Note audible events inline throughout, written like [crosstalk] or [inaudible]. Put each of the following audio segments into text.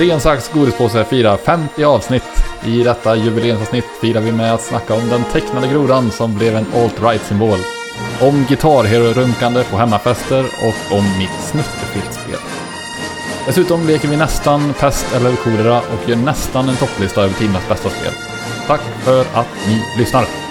Sten, sax, godispåse firar 50 avsnitt. I detta jubileumsavsnitt firar vi med att snacka om den tecknade grodan som blev en alt-right-symbol. Om gitarrhero-runkande på hemmafester och om mitt snuttefiltspel. Dessutom leker vi nästan pest eller kolera och gör nästan en topplista över tidernas bästa spel. Tack för att ni lyssnar!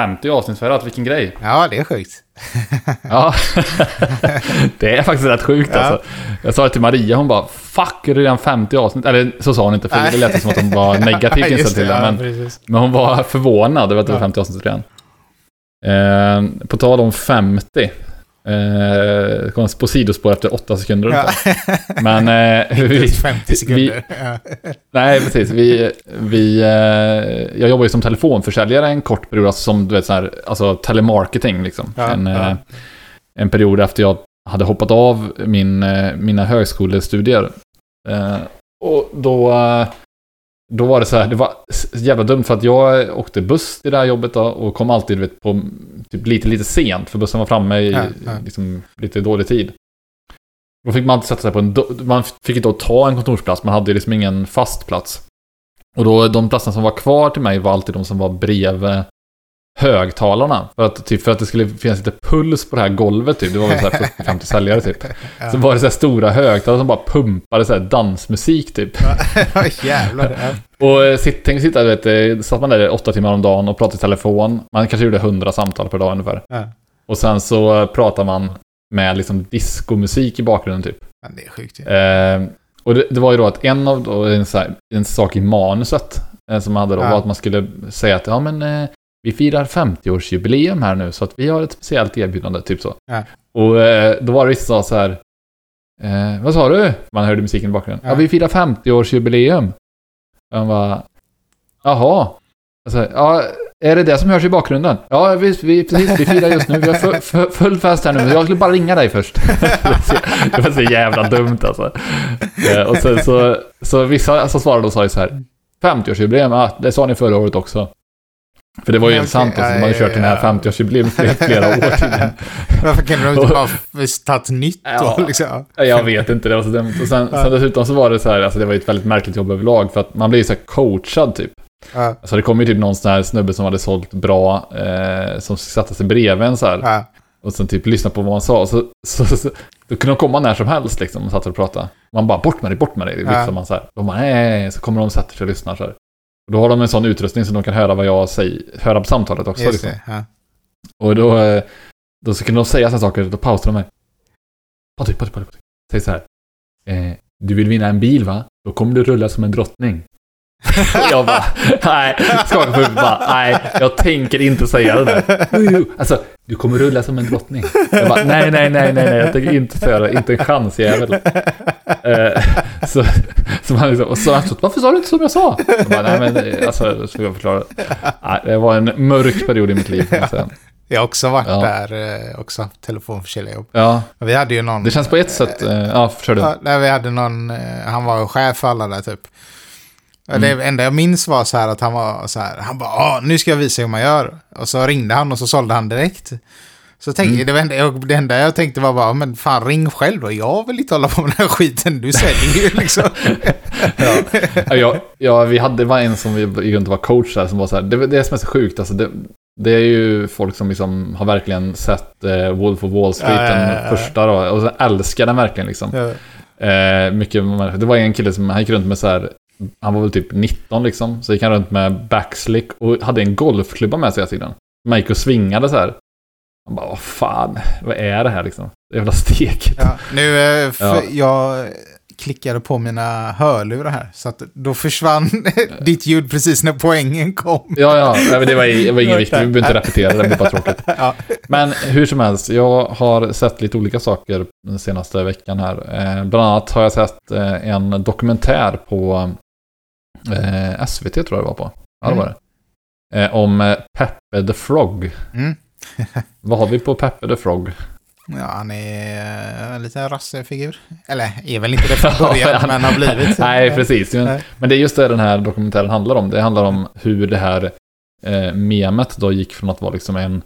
Game. 50 avsnittsfärgat, vilken grej! Ja, det är sjukt. [laughs] Ja, [laughs] det är faktiskt rätt sjukt Ja. alltså. Jag sa det till Maria, hon bara Fuck, är det redan 50 avsnitt? Eller så sa hon inte, för det lät som att hon var negativt [laughs] Just inställd till det. ja, Men, men hon var förvånad över att det var Ja. 50 avsnitt redan. Eh, på tal om 50. Eh, kom på sidospår efter 8 sekunder Ja. Men eh, [laughs] vi, 50 sekunder. ja. Nej, precis. Vi, vi, eh, jag jobbar ju som telefonförsäljare en kort period, alltså som du vet så här, alltså telemarketing liksom. Ja, en, ja. eh, en period efter jag hade hoppat av min, eh, mina högskolestudier. Eh, och då, eh, då var det så här, det var jävla dumt för att jag åkte buss till det här jobbet då, och kom alltid vet, på typ lite, lite sent, för bussen var framme i Ja, ja. Liksom, lite dålig tid. Då fick man alltid sätta sig på en... Man fick inte ta en kontorsplats, man hade liksom ingen fast plats. Och då, de platserna som var kvar till mig var alltid de som var bredvid högtalarna. För att, typ, för att det skulle finnas lite puls på det här golvet typ. Det var väl så här [laughs] 40-50 säljare typ. Ja. Så var det så här stora högtalare som bara pumpade så här dansmusik typ. Ja, [laughs] Jävlar. Ja. Och eh, sitt, tänk sitta, vet, eh, satt man där åtta timmar om dagen och pratade i telefon. Man kanske gjorde hundra samtal per dag ungefär. Ja. Och sen så eh, pratar man med liksom diskomusik i bakgrunden typ. Men det är sjukt ju. Eh, och det, det var ju då att en av då, en, här, en sak i manuset eh, som man hade då Ja. var att man skulle säga att ja men eh, vi firar 50-årsjubileum här nu så att vi har ett speciellt erbjudande, typ så. Ja. Och eh, då var det vissa som sa så här eh, vad sa du? Man hörde musiken i bakgrunden. Ja, Ja. vi firar 50-årsjubileum. Och man bara, jaha. Alltså, ja, är det det som hörs i bakgrunden? Ja, vi, vi, precis, vi firar just nu. Vi har fu- fu- full fest här nu. Jag skulle bara ringa dig först. [laughs] det var så jävla dumt alltså. Eh, Och sen så, så vissa som svarade och sa ju så här 50-årsjubileum, ja, det sa ni förra året också. För det var ju Ja, helt okej. sant, alltså, de hade kört den här ja. 50-årsjubileum flera, år tiden. Varför kan de inte bara tagit nytt Ja. då liksom? Jag vet inte, det var så dumt. Och sen, sen dessutom så var det så här, alltså det var ju ett väldigt märkligt jobb överlag, för att man blir ju så här coachad typ. Ja. Alltså det kom ju typ någon sån här snubbe som hade sålt bra, eh, som satte sig bredvid en så här. Ja. Och sen typ lyssna på vad man sa. Så, så, så, då kunde de komma när som helst liksom och satt och pratade. Man bara bort med dig, bort med dig. Viftar man så här. Nej, nej, nej. Så kommer de och sätter sig och lyssnar så här. Och då har de en sån utrustning så de kan höra vad jag säger, höra på samtalet också. Liksom. Ja. Och då, eh, då så kunde de säga sådana saker, då pausar de mig. Patrik, Patrik, Patrik. Säg så här. Eh, du vill vinna en bil va? Då kommer du rulla som en drottning. [laughs] Jag bara, nej, skakar på huvudet bara, nej, jag tänker inte säga det där. Alltså, du kommer rulla som en drottning. Jag bara, nej, nej, nej, nej, nej, jag tänker inte säga det, inte en chans jävel. Eh, [laughs] så, så man liksom, och så efteråt, varför sa du inte som jag sa? Jag bara, nej men, eh, alltså, så jag förklara. Nej, det var en mörk period i mitt liv, kan jag har också varit Ja. där, eh, också haft telefonförsäljare. Ja, Vi hade ju någon... det känns på ett sätt, eh, ja, kör du. Ja, vi hade någon, han var chef för alla där typ. Och Det enda jag minns var så här att han var så här, han bara, ah, nu ska jag visa hur man gör. Och så ringde han och så sålde han direkt. Så tänkte, det, enda, jag, det enda jag tänkte var bara, men fan ring själv då, jag vill inte hålla på med den här skiten, du säljer ju liksom. [laughs] Ja, ja, ja, vi hade, det var en som vi gick runt och var coach där som var så här, det, det som är så sjukt, alltså det, det är ju folk som liksom har verkligen sett eh, Wolf of Wall Street, Ja, den ja. första då, och så älskar den verkligen liksom. Eh, mycket, det var en kille som, han gick runt med så här, han var väl typ 19 liksom, så gick han runt med backslick och hade en golfklubba med sig hela tiden. Man gick och svingade så här. Man bara, vad fan, vad är det här liksom? Det jävla steket. Ja, nu, eh, Ja. jag klickade på mina hörlurar här, så att då försvann [laughs] ditt ljud precis när poängen kom. Ja, ja, nej, men det var, det var inget [laughs] viktigt. Vi behöver inte repetera det, det blir bara tråkigt. [laughs] Ja. Men hur som helst, jag har sett lite olika saker den senaste veckan här. Eh, bland annat har jag sett eh, en dokumentär på SVT tror jag det var på. Ja, det Mm. var det. Eh, om Peppe the Frog. Mm. [laughs] Vad har vi på Peppe the Frog? Ja, han är eh, en liten rassefigur. Eller är väl inte det från [laughs] början, men har blivit. [laughs] Nej, precis. Men, men det är just det den här dokumentären handlar om. Det handlar om hur det här eh, memet då gick från att vara liksom en...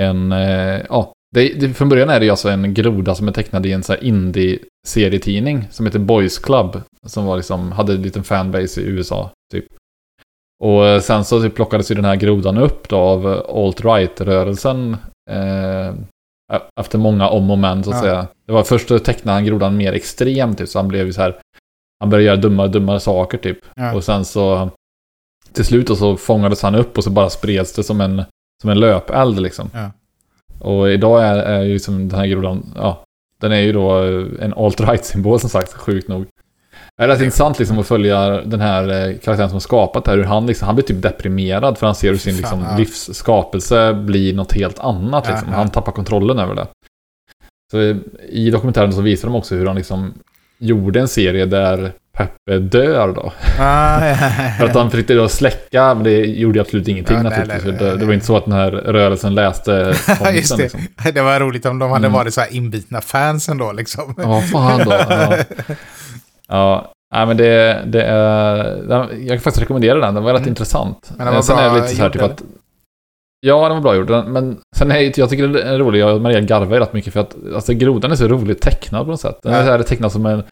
en eh, ja, det, det, från början är det ju alltså en groda som är tecknad i en så indie-serietidning som heter Boys Club. Som var liksom, hade en liten fanbase i USA, typ. Och eh, sen så plockades ju den här grodan upp då av alt-right-rörelsen. Eh, efter många om och men så att Ja. säga. Det var först tecknade han grodan mer extremt typ, så han blev ju så här. Han började göra dummare och dummare saker typ. Ja. Och sen så till slut så fångades han upp och så bara spreds det som en, som en löpeld liksom. Ja. Och idag är, är ju liksom den här grodan, ja, den är ju då eh, en alt-right-symbol som sagt, sjukt nog. Det är rätt intressant liksom att följa den här eh, karaktären som har skapat det här, hur han liksom, han blir typ deprimerad för han ser hur sin liksom, ja. livsskapelse blir något helt annat Ja, liksom. ja. Han tappar kontrollen över det. Så i dokumentären så visar de också hur han liksom gjorde en serie där Peppe dör då. Ah, ja, För att han försökte då släcka, men det gjorde absolut ingenting Ja, nej, naturligtvis. nej, det, nej. det var inte så att den här rörelsen läste [laughs] Ja, just det. liksom. Det var roligt om de hade Mm. varit så här inbitna fans ändå liksom. Ja, fan då. [laughs] Ja, nej, men det, det är... Jag kan faktiskt rekommendera den, den var rätt Mm. intressant. Men den var sen bra är det lite så här typ att... Ja, den var bra gjord. Den- Men sen är jag tycker det är roligt, jag och Maria garvar ju rätt mycket för att alltså, grodan är så roligt tecknad på något sätt. Den är så här tecknad som, en,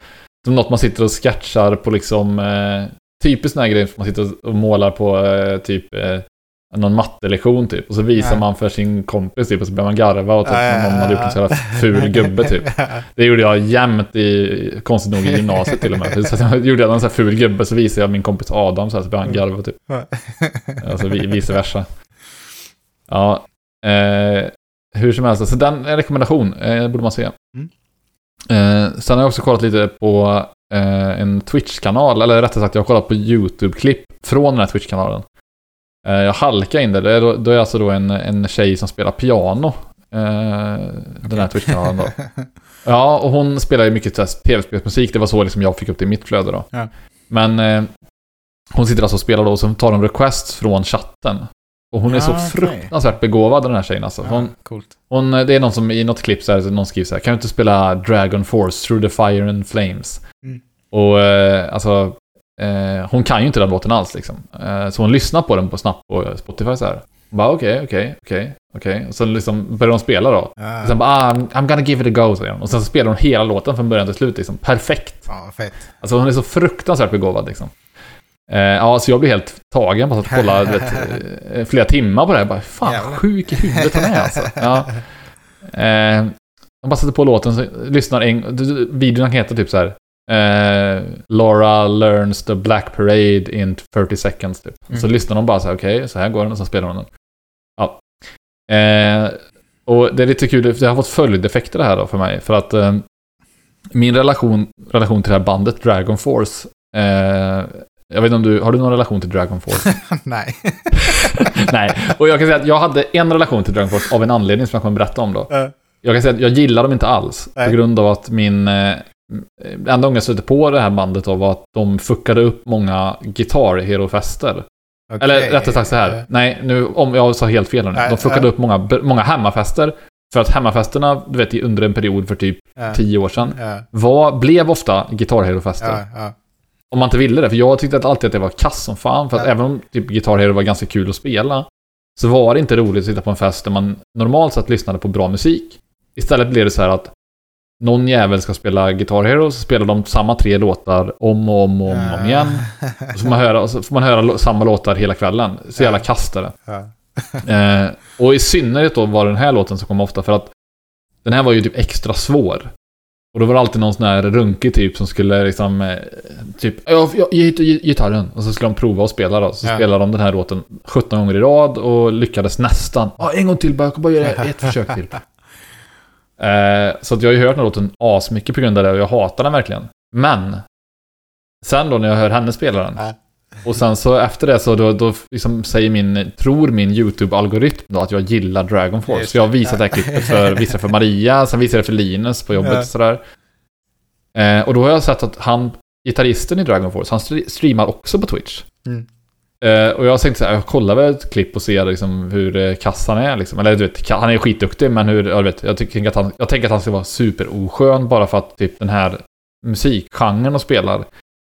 som något man sitter och sketchar på liksom... Eh, typiskt sån här grej, man sitter och målar på eh, typ... Eh, någon mattelektion typ. Och så visar Ja. man för sin kompis typ och så börjar man garva och typ Ja, någon hade gjort en så här ful [laughs] gubbe typ. Det gjorde jag jämt i, konstigt nog i gymnasiet till och med. Så jag gjorde jag en sån här ful gubbe så visade jag min kompis Adam så här så började han garva typ. Alltså vi- vice versa. Ja. Eh, hur som helst, så den är en rekommendation. Eh, borde man se. Mm. Eh, sen har jag också kollat lite på eh, en Twitch-kanal, eller rättare sagt jag har kollat på YouTube-klipp från den här Twitch-kanalen. Eh, jag halkade in där. Det är, då, är alltså då en, en tjej som spelar piano. Eh, Den här Twitch-kanalen då. [laughs] Ja, och hon spelar ju mycket tv-spelsmusik. Det var så liksom jag fick upp det i mitt flöde då. Ja. Men eh, hon sitter alltså och spelar då och så tar hon requests från chatten. Och hon är så Ja, okej. fruktansvärt begåvad den här tjejen alltså. Hon, Ja, coolt. hon, det är någon som i något klipp så här, någon skriver så här, kan du inte spela Dragon Force Through the Fire and Flames? Mm. Och eh, alltså, eh, hon kan ju inte den låten alls liksom. Eh, så hon lyssnar på den på snabbt på Spotify så här. Hon bara okej, okej, okej, okej. Och så liksom börjar hon spela då. Ja, Och sen bara ah, I'm, I'm gonna give it a go, säger hon. Och sen så spelar hon hela låten från början till slut liksom. Perfekt. Vad fett. Alltså hon är så fruktansvärt begåvad liksom. Eh, ja, så jag blir helt tagen på att kolla vet, eh, flera timmar på det här. Bara, fan Jävlar. sjuk i huvudet han är alltså. Ja. [laughs] Eh, man bara sätter på låten, så lyssnar en Videon kan heta typ så här. Eh, Laura learns the Black Parade in 30 seconds typ. Så Mm. lyssnar de bara så här, okej, så här går den och så spelar hon den. Ja. Eh, och det är lite kul, det har fått följdeffekter det här då för mig. För att eh, min relation, relation till det här bandet Dragon Force. Eh, jag vet inte om du, har du någon relation till Dragon Force? [laughs] Nej. [laughs] Nej, och jag kan säga att jag hade en relation till Dragon Force av en anledning som jag kommer berätta om då. Ja. Jag kan säga att jag gillar dem inte alls. Nej. På grund av att min... Eh, enda gången jag stötte på det här bandet då var att de fuckade upp många Guitar Hero-fester. Okej. Eller rättare sagt så här. Nej, nu om jag sa helt fel nu. De fuckade upp många, många hemmafester. För att hemmafesterna, du vet, under en period för typ Ja. tio år sedan, Ja, var, blev ofta Guitar Hero-fester. ja. Om man inte ville det. För jag tyckte att alltid att det var kass som fan. För att även om typ Guitar Hero var ganska kul att spela. Så var det inte roligt att sitta på en fest där man normalt sett lyssnade på bra musik. Istället blev det så här att någon jävel ska spela Guitar Hero, så spelar de samma tre låtar om och om och om, om igen. Och så får man höra, så får man höra samma låtar hela kvällen. Så jävla kastare. [laughs] Eh, och i synnerhet då var det den här låten som kom ofta för att den här var ju typ extra svår. Och då var det alltid någon sån här runkig typ som skulle liksom eh, typ ja, jag ge hit gi- gitarren och så skulle de prova att spela då. Så Ja. spelade de den här låten 17 gånger i rad och lyckades nästan. Ja, en gång till bara, jag kan bara göra ett försök till. [laughs] Eh, så att jag har ju hört den låten asmycket på grund av det och jag hatar den verkligen. Men sen då när jag hör henne spela den Ja. och sen så efter det så då, då liksom säger min, tror min YouTube-algoritm då att jag gillar Dragon Force. Just Så jag har visat det här klippet för, visade för Maria, sen visade jag det för Linus på jobbet Ja. och sådär. Eh, och då har jag sett att han, gitarristen i Dragon Force, han stre- streamar också på Twitch. Mm. Eh, och jag tänkte så här, jag kollar väl ett klipp och ser liksom hur eh, kassan är liksom. Eller du vet, han är skitduktig men hur, jag vet, jag tycker att han, jag tänker att han ska vara superoskön bara för att typ den här musikgenren de spelar,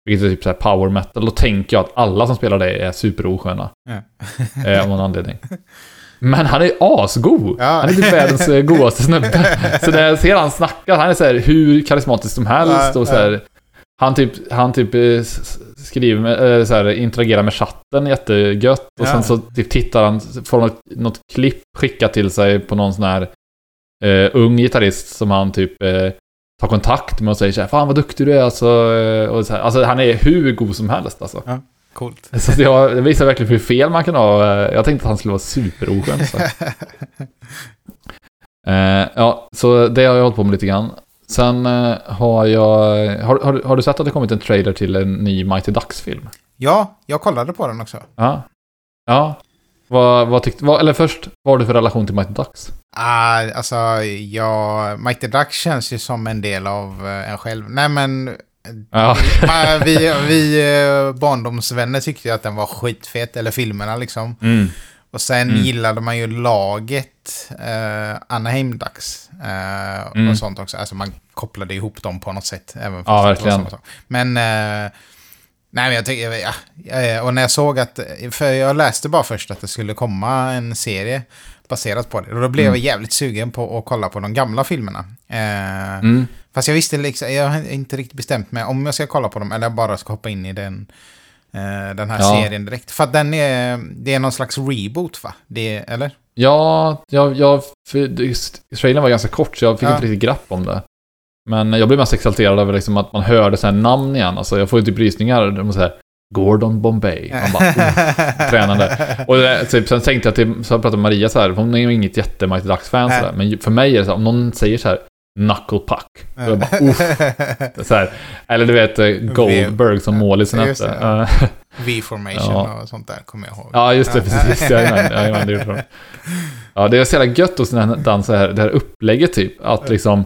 vilket är typ så här power metal, då tänker jag att alla som spelar det är superosköna. Ja. Eh, av någon anledning. Men han är asgod! Ja. Han är typ världens eh, godaste snubbe. [laughs] Så när jag ser han snacka, han är så här hur karismatisk som helst och så här, Han typ, han typ eh, skriver med, eh, så här, interagerar med chatten jättegött. Och Ja. sen så typ tittar han, får något, något klipp skickat till sig på någon sån här eh, ung gitarrist som han typ eh, tar kontakt med och säger så här, Fan vad duktig du är alltså. eh, Och så här, alltså han är hur god som helst alltså. Coolt. [laughs] Så jag, det visar verkligen hur fel man kan ha. Eh, Jag tänkte att han skulle vara superoskön. Så. [laughs] eh, ja, så det har jag hållit på med lite grann. Sen eh, har jag... Har, har, har du sett att det kommit en trailer till en ny Mighty Ducks-film? Ja, jag kollade på den också. Ja. Ja. Vad, vad tyckte... Vad, eller först, vad har du för relation till Mighty Ducks? Ah, alltså, ja, Mighty Duck känns ju som en del av eh, en själv. Nej, men Ja. Ma- [laughs] vi, vi eh, barndomsvänner tyckte ju att den var skitfet, eller filmerna liksom. Mm. Och sen Mm. gillade man ju laget eh, Anaheim Ducks. Eh, Mm. Och sånt också. Alltså man kopplade ihop dem på något sätt. Även Ja, verkligen. Men... Eh, nej, men jag tycker... Ja, ja, och när jag såg att... För jag läste bara först att det skulle komma en serie baserat på det. Och då blev Mm. jag jävligt sugen på att kolla på de gamla filmerna. Eh, Mm. Fast jag visste liksom, jag har inte riktigt bestämt mig om jag ska kolla på dem eller bara ska hoppa in i den, den här Ja. serien direkt. För att den är, det är någon slags reboot va? Det, eller? Ja, jag, jag, för, trailern var ganska kort så jag fick Ja. inte riktigt grepp om det. Men jag blev mest exalterad över liksom att man hörde så här namn igen. Alltså jag får ju typ rysningar. De säger Gordon Bombay. Man bara, oh, [laughs] tränande. Och det, typ, sen tänkte jag till, så jag pratade med Maria så här, hon är ju inget jätte Mighty Ducks-fan sådär. Men för mig är det så här, om någon säger så här Knuckle Puck. Är jag bara. [laughs] Så här, eller du vet eh, Goldberg som målisen hette. ja. [laughs] V-formation Ja. och sånt där kommer jag ihåg. Ja, just det. Ja. Precis. Jajamän, det de. Ja, det är så jävla gött hos den här dansen, här, det här upplägget typ. Att liksom...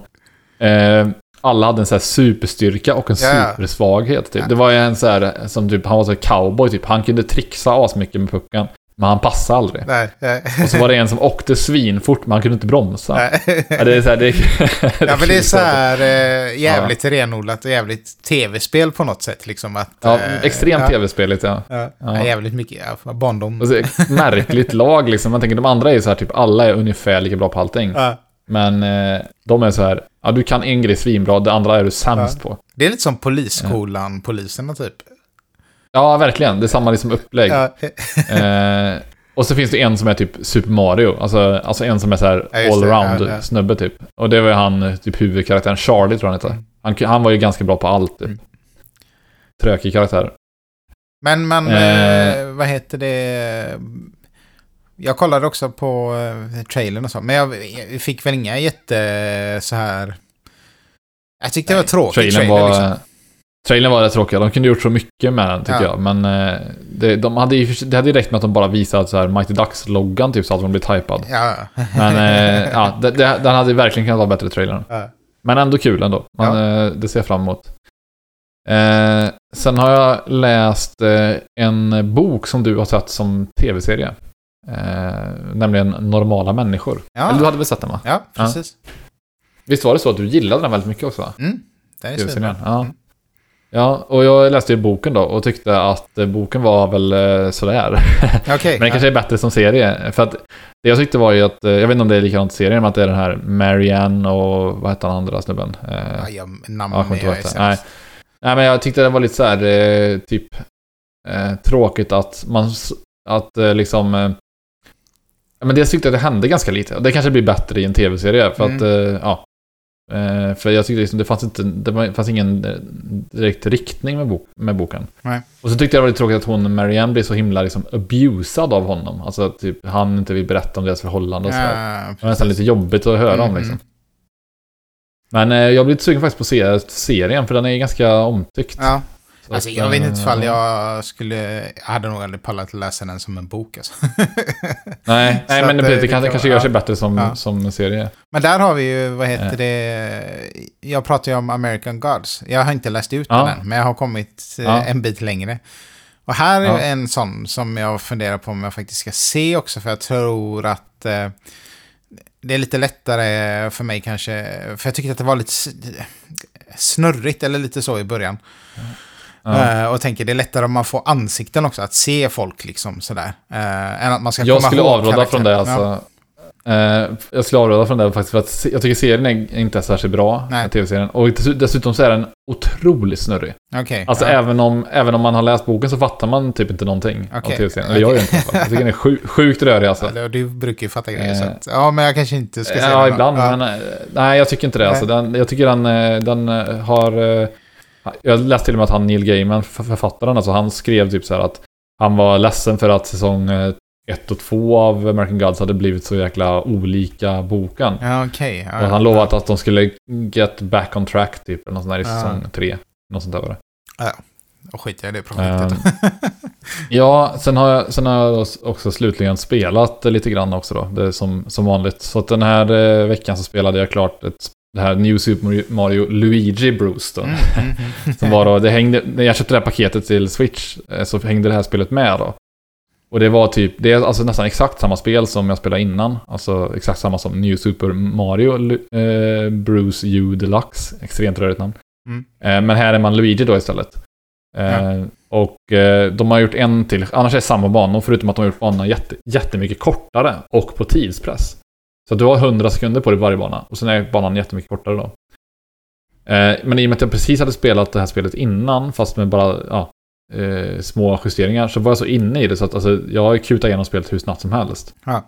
Eh, alla hade en så här superstyrka och en Ja, ja. supersvaghet typ. Ja. Det var ju en så här, som typ, han var så här cowboy typ. Han kunde trixa asmycket med pucken. Men han passade aldrig. Nej, nej. Och så var det en som åkte svinfort, men han kunde inte bromsa. Nej. Ja, det är så här, det [laughs] Ja, men det är så här eh, jävligt renodlat och jävligt tv-spel på något sätt. Liksom att, Ja, eh, extremt ja, tv-speligt ja. Ja, Ja. jävligt mycket. Ja, barndom. Och så, märkligt [laughs] lag liksom. Man tänker de andra är så här typ, alla är ungefär lika bra på allting. Ja. Men eh, de är så här, ja du kan en grej svinbra, det andra är du sämst på. Det är lite som polisskolan, poliserna typ. Ja, verkligen. Det är samma liksom upplägg. Ja, [laughs] Eh, och så finns det en som är typ Super Mario. Alltså, alltså en som är så här Ja, just det. allround Ja, ja. snubbe typ. Och det var ju han, typ huvudkaraktären Charlie tror jag han heter. Han, han var ju ganska bra på allt typ. Mm. Trökig karaktär. Men man, Eh. eh, vad heter det? Jag kollade också på eh, trailern och så, men jag, fick väl inga jätte så här... Jag tyckte det var tråkigt Trailern trailer var... liksom. Trailern var rätt tråkig. De kunde gjort så mycket med den tycker Ja. jag. Men eh, det, de hade ju, det hade ju räckt med att de bara visade så här Mighty Ducks-loggan typ så hade de blivit hypad. Ja. Men eh, ja, det, det, den hade verkligen kunnat vara bättre trailern. ja. Men ändå kul ändå. Man, eh, det ser jag fram emot. Eh, sen har jag läst en bok som du har sett som tv-serie. Nämligen Normala människor. Eller du hade väl sett den va? ja, precis. Visst var det så att du gillade den väldigt mycket också? Va? Mm. Det är så bra. Ja. Mm. Ja, och jag läste ju boken då och tyckte att eh, boken var väl eh, sådär. [laughs] Okej. Men det kanske är bättre som serie. För att det jag tyckte var ju att, eh, jag vet inte om det är likadant i serien, men att det är den här Marianne och vad hette den andra snubben? Ja, jag, namn Ja, jag det. sämst. Nej. Nej, men jag tyckte det var lite så här, eh, typ, tråkigt att man, att liksom, ja, men dels tyckte jag att det hände ganska lite. Det kanske blir bättre i en tv-serie, för att, Mm. eh, ja. Eh, för jag tyckte liksom, det fanns inte, det fanns ingen eh, direkt riktning med, bok, med boken. Nej. Och så tyckte jag det var lite tråkigt att hon, Marianne, blir så himla liksom abusad av honom. Alltså att typ, han inte vill berätta om deras förhållande och sådär. Ja, Det var nästan lite jobbigt att höra om Mm, liksom. Men eh, jag blir lite sugen faktiskt på att se serien, för den är ganska omtyckt. Ja, Så alltså att, jag vet inte ifall jag skulle... Jag hade nog aldrig pallat läsa den som en bok alltså. [laughs] Nej, nej men det, eh, det, kan, det kan- kanske gör sig ja. bättre som, Ja. som serie. Men där har vi ju, vad heter Eh. det? Jag pratar ju om American Gods. Jag har inte läst ut den än, men jag har kommit eh, en bit längre. Och här är en sån som jag funderar på om jag faktiskt ska se också, för jag tror att eh, det är lite lättare för mig kanske, för jag tyckte att det var lite snurrigt eller lite så i början. Ja. Eh, och tänker det är lättare om man får ansikten också, att se folk liksom sådär. Uh, än att man ska Jag komma skulle ihåg avråda från det alltså. Eh, jag skulle avråda från det faktiskt för att jag tycker serien är inte är särskilt bra, tv-serien. Och dess- dessutom så är den otroligt snurrig. Ja, Okej. Alltså ja. även, om, även om man har läst boken så fattar man typ inte någonting av Okej. tv-serien. Eller jag gör inte. Jag tycker den är sjuk, sjukt rörig alltså. Eller, Du brukar ju fatta grejer, Eh. så att, ja men jag kanske inte ska säga Ja, ibland. Ja. Men, eh, nej, jag tycker inte det. Alltså. Den, jag tycker den, eh, den eh, har... eh, Jag läste till och med att han Neil Gaiman, för- författaren, alltså han skrev typ så här att han var ledsen för att säsong 1 och 2 av American Gods hade blivit så jäkla olika boken. Ja, okej. Ja, och han lovade att de skulle get back on track typ, eller något sånt där i Ja. säsong 3. Något sånt där var det. Och skit i det projektet. Ehm, ja, sen har, jag, sen har jag också slutligen spelat lite grann också då. Det som, som vanligt. Så att den här eh, veckan så spelade jag klart ett, det här New Super Mario Luigi Bruce då. Mm, mm, mm. [laughs] Som var då, det hängde, när jag köpte det här paketet till Switch eh, så hängde det här spelet med då. Och det var typ, det är alltså nästan exakt samma spel som jag spelade innan. Alltså exakt samma som New Super Mario eh, Bruce U Deluxe. Extremt rörigt namn. Eh, men här är man Luigi då istället. Eh, Och eh, de har gjort en till, annars är det samma banor förutom att de har gjort banorna jätte, jättemycket kortare och på tidspress. Så du har 100 sekunder på dig varje bana och sen är banan jättemycket kortare då. Eh, men i och med att jag precis hade spelat det här spelet innan, fast med bara ja, eh, små justeringar, så var jag så inne i det så att alltså, jag kutat igenom spelet hur snabbt som helst. Ja.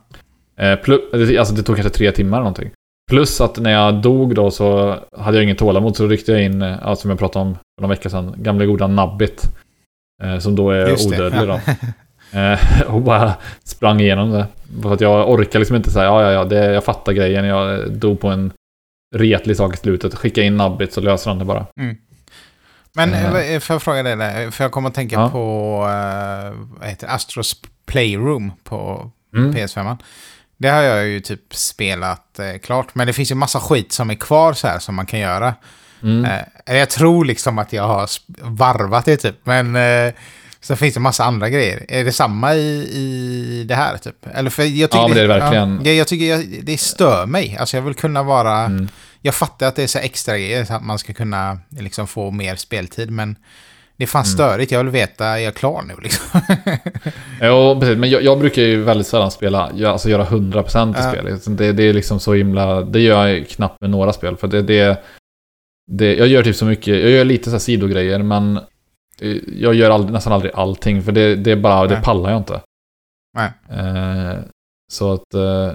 Eh, plus, alltså det tog kanske tre timmar eller någonting. Plus att när jag dog då så hade jag ingen tålamod så ryckte jag in, ja, som jag pratade om för några veckor sedan, gamla goda Nabbit. Eh, som då är Just det, odödlig ja. då. [laughs] Eh, [laughs] och bara sprang igenom det. För att jag orkar liksom inte säga ja, ja, ja, det, jag fattar grejen. Jag dog på en retlig sak i slutet. Skicka in Nabbit så löser han det bara. Men Eh. eh, får jag fråga dig där? För jag kommer att tänka Ja. på vad heter? Astros Playroom på Mm. PS5. Det har jag ju typ spelat eh, klart. Men det finns ju massa skit som är kvar så här som man kan göra. Mm. Eh, jag tror liksom att jag har varvat det typ. Men eh, så finns det massa andra grejer. Är det samma i, i det här typ? Eller för jag tycker Ja, men det är det verkligen. Ja, jag, tycker jag, det stör mig. Alltså jag vill kunna vara... Mm. Jag fattar att det är så extra grejer så att man ska kunna liksom få mer speltid. Men det är fan Mm. störigt. Jag vill veta, är jag klar nu liksom? [laughs] Ja, precis. Men jag, jag brukar ju väldigt sällan spela, jag- alltså göra 100% i Ja. spel. Så Det, det är liksom så himla, det gör jag knappt med några spel. För det, det, det jag gör typ så mycket, jag gör lite så sidogrejer, men jag gör aldrig, nästan aldrig allting. För det, det är bara, det Nej. pallar jag inte. Nej. Eh, så att... Eh,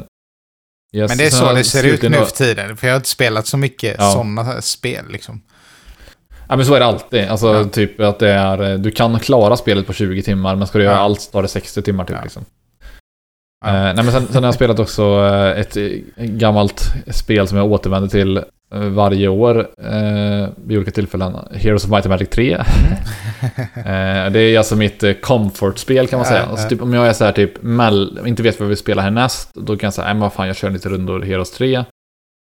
yes, Men det är så det ser ut nu för tiden. För jag har inte spelat så mycket Ja. sådana spel liksom. Ja men så är det alltid. Alltså Ja. typ att det är, du kan klara spelet på 20 timmar, men ska du göra Ja. allt så tar det 60 timmar typ Ja. liksom. Ja. Eh, nej men sen, sen har jag spelat också eh, ett eh, gammalt spel som jag återvänder till eh, varje år eh, vid olika tillfällen. Heroes of Might and Magic 3. [laughs] eh, det är alltså mitt eh, comfort-spel kan man säga. Alltså, typ, om jag är så här typ mell, inte vet vad vi spelar härnäst, då kan jag säga, nej men vad fan jag kör lite rundor Heroes 3.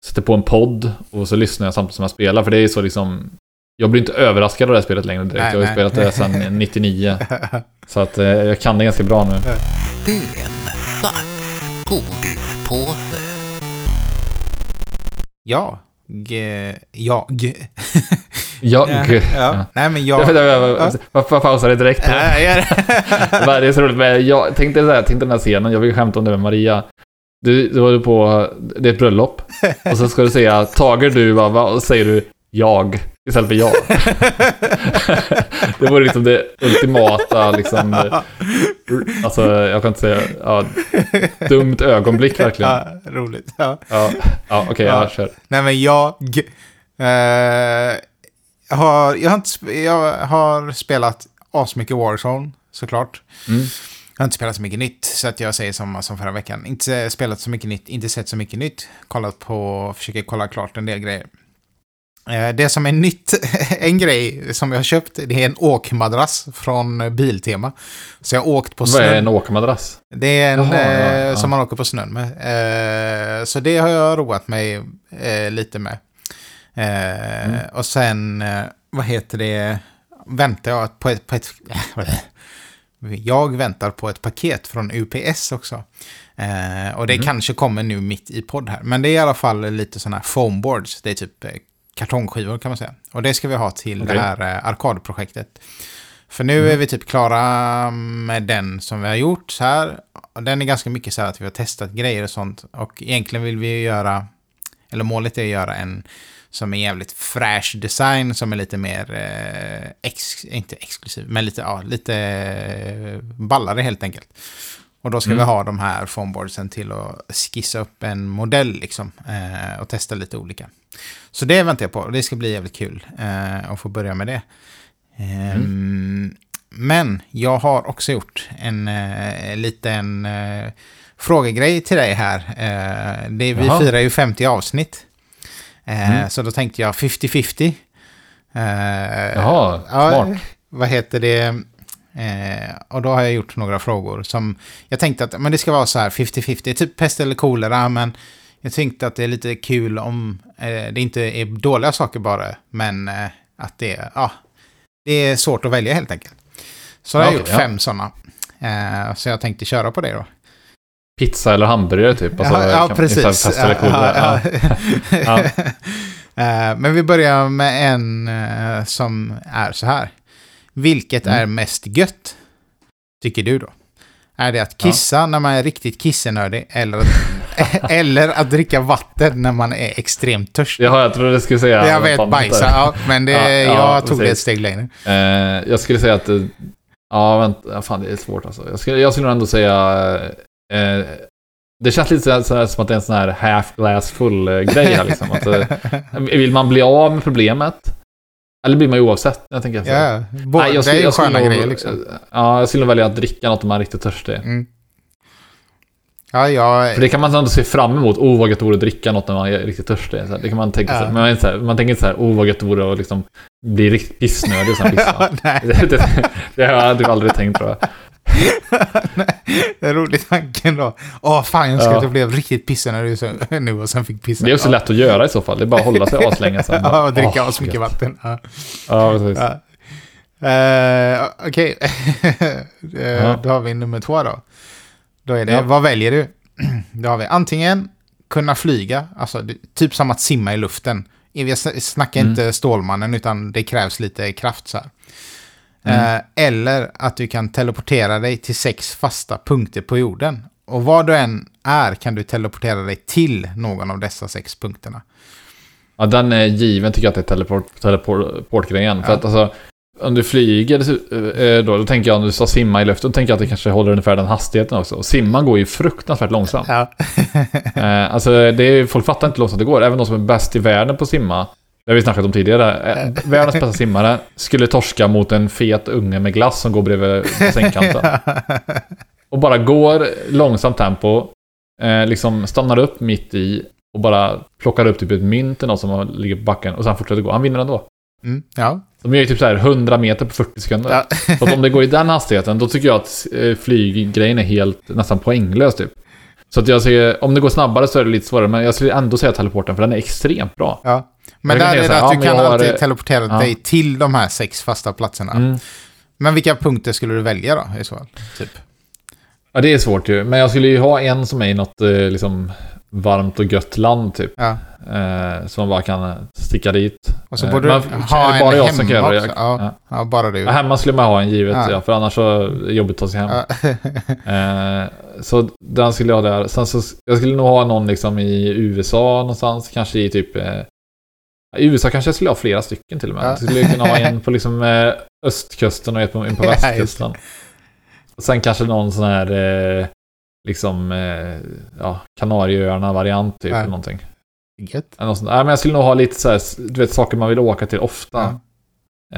Sätter på en podd och så lyssnar jag samtidigt som jag spelar, för det är så liksom jag blir inte överraskad av det här spelet längre direkt. Nej, jag har ju spelat det sedan 99. [laughs] Så att eh, jag kan det ganska bra nu. En fack godispåse. ja. G- jag. [laughs] Jag... ja. Ja. Nej men Jag, pausar det direkt. Ja, jag det. Är [laughs] så roligt. Men jag tänkte, så här, tänkte den här scenen, jag vill skämta om det med Maria. Du, du håller på, det är ett bröllop. Och så ska du säga, tager du, va, va, och säger du jag istället för jag. [laughs] det vore liksom det ultimata, liksom, alltså jag kan inte säga, ja, dumt ögonblick verkligen. Ja, roligt. Ja. Ja, ja okej, Ja. jag kör. Nej men jag... eh, har, jag, har inte, jag har spelat asmycket Warzone, såklart. Mm. Jag har inte spelat så mycket nytt, så att jag säger samma som förra veckan. Inte spelat så mycket nytt, inte sett så mycket nytt. Kollat på, försöker kolla klart en del grejer. Eh, Det som är nytt, [laughs] en grej som jag har köpt, det är en åkmadrass från Biltema. Så jag har åkt på Vad är snön. en åkmadrass? Det är en Jaha, ja, eh, ja. som man åker på snön med. Eh, så det har jag roat mig eh, lite med. Mm. Och sen, vad heter det, väntar jag på ett... På ett [laughs] jag väntar på ett paket från UPS också. Eh, och det Mm. kanske kommer nu mitt i podd här. Men det är i alla fall lite sådana här foamboards. Det är typ kartongskivor kan man säga. Och det ska vi ha till Okej. det här eh, arkadprojektet. För nu är vi typ klara med den som vi har gjort så här. Och Den är ganska mycket så här att vi har testat grejer och sånt. Och egentligen vill vi göra, eller målet är att göra en som är jävligt fräsch design som är lite mer, eh, ex, inte exklusiv, men lite, ja, lite eh, ballare helt enkelt. Och då ska Mm. vi ha de här foamboardsen till att skissa upp en modell liksom. Eh, och testa lite olika. Så det väntar jag på. Det ska bli jävligt kul eh, att få börja med det. Ehm, Men jag har också gjort en eh, liten eh, frågegrej till dig här. Eh, det, vi Jaha. firar ju 50 avsnitt. Eh, Mm. Så då tänkte jag 50-50. Eh, Jaha, ja, smart. Vad heter det? Eh, och då har jag gjort några frågor som jag tänkte att men det ska vara så här 50-50, typ pest eller kolera, men jag tänkte att det är lite kul om eh, det inte är dåliga saker bara, men eh, att det, är- ja, det är svårt att välja helt enkelt. Så jag har gjort ja. fem sådana. Eh, så jag tänkte köra på det då. Pizza eller hamburgare typ. Alltså, ja, ja, kan- precis. Pest eller kolera. Ja, Ja. [laughs] ja. Eh, Men vi börjar med en eh, som är så här. Vilket Mm. är mest gött? Tycker du då? Är det att kissa när man är riktigt kissenördig eller att, [laughs] eller att dricka vatten när man är extremt törstig? Jaha, jag trodde du skulle säga... jag vet, bajsa, ja, men det, Ja, ja, jag tog det ett precis. steg längre. Eh, jag skulle säga att... eh, Ja, vänta. Ja, fan, det är svårt alltså. Jag skulle, jag skulle ändå säga... Eh, det känns lite så här, som att det är en sån här half glass full-grej här liksom. Att, eh, vill man bli av med problemet? Eller blir man ju oavsett? Jag tänker så. Ja, bo, Nej, jag det är ju sköna grejer liksom. Ja, jag skulle nog välja att dricka något om man är riktigt törstig. Mm. Ja, jag... För det kan man ändå se fram emot. Oh, vad gött det vore att dricka något när man är riktigt törstig. Så det kan man tänka Ja. sig. Men man, man tänker inte så här, oh, vad gött det vore att liksom bli riktigt pissnödig och sen pissa. [laughs] Ja, det, det, [laughs] det har jag typ aldrig tänkt tror jag. Det är en rolig tanken då. Åh, fan, jag ska Ja. att jag blev riktigt pissnödig så- nu och sen fick pissa. Det är också lätt att göra i så fall. Det är bara att hålla sig [laughs] aslänge sen. Ja, och dricka så mycket vatten. Ja. Ja, precis. Ja. Eh, Okej, [laughs] Eh, Ja. då har vi nummer två då. Då är det, Ja. vad väljer du? [clears throat] Då har vi antingen kunna flyga, alltså typ som att simma i luften. Jag s- snackar Mm. inte Stålmannen, utan det krävs lite kraft så här. Mm. Eh, eller att du kan teleportera dig till sex fasta punkter på jorden. Och var du än är kan du teleportera dig till någon av dessa sex punkterna. Ja, den är given tycker jag att det är teleport, teleportgrejen. För Ja. att alltså, om du flyger eh, då, då tänker jag om du ska simma i luften, då tänker jag att det kanske håller ungefär den hastigheten också. Och simma går ju fruktansvärt långsamt. Ja. Eh, alltså, det är, folk fattar inte hur långsamt det går. Även de som är bäst i världen på att simma, det har vi snackat om tidigare. Eh, världens bästa simmare skulle torska mot en fet unge med glass som går bredvid bassängkanten. [laughs] Och bara går långsamt tempo, eh, liksom stannar upp mitt i och bara plockar upp typ ett mynt eller något som ligger på backen och sen fortsätter gå. Han vinner ändå. Mm, ja. De gör ju typ så här 100 meter på 40 sekunder. Ja. Så att om det går i den hastigheten, då tycker jag att eh, flyggrejen är helt nästan poänglös typ. Så att jag ser, om det går snabbare så är det lite svårare, men jag skulle ändå säga teleporten för den är extremt bra. Ja. Men Jag där är det så att ja, du kan jag alltid eh, teleportera ja. dig till de här sex fasta platserna. Mm. Men vilka punkter skulle du välja då i så fall? Typ. Ja, det är svårt ju. Men jag skulle ju ha en som är i något eh, liksom varmt och gött land typ. Ja. Eh, som man bara kan eh, sticka dit. Och så Eh, borde men du ha en bara jag hemma det? också. Jag- Ja, ja, bara du. Ja, hemma skulle man ha en givet, Ja. ja. för annars så är det jobbigt att ta sig hem. Ja. [laughs] Eh, så den skulle jag ha där. Sen så, jag skulle nog ha någon liksom i USA någonstans, kanske i typ... I USA kanske jag skulle ha flera stycken till och med. Ja. Jag skulle kunna ha en på liksom eh, östkusten och en på, [laughs] västkusten. och sen kanske någon sån här eh, liksom eh, ja, Kanarieöarna-variant typ Ja. eller någonting. Gött. Eller något sånt. Nej, men jag skulle nog ha lite så här, du vet, saker man vill åka till ofta. Ja.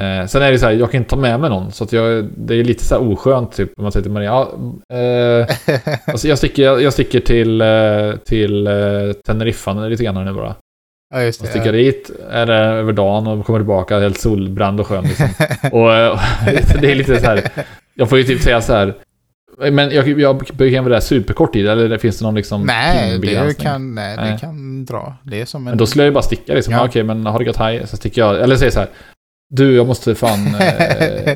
Eh, sen är det så här, jag kan inte ta med mig någon. Så att jag, det är lite så här oskönt typ om man säger till Maria. Ja, eh, [laughs] alltså jag, sticker, jag sticker till, till eh, Teneriffa lite grann nu bara. Ja, just det. sticker dit, är det över dagen och kommer tillbaka helt solbränd och skön liksom. [laughs] och eh, [laughs] det är lite så här, jag får ju typ säga så här. Men jag, jag behöver det här superkort tid eller finns det någon liksom Nej, det kan, nej, det Nej. kan dra. Det är som en... Men då skulle jag ju bara sticka liksom. Ja. Ja. Okej, men har det gött, hej. Så sticker jag. Eller säger så här. Du, jag måste fan... [laughs] Eh,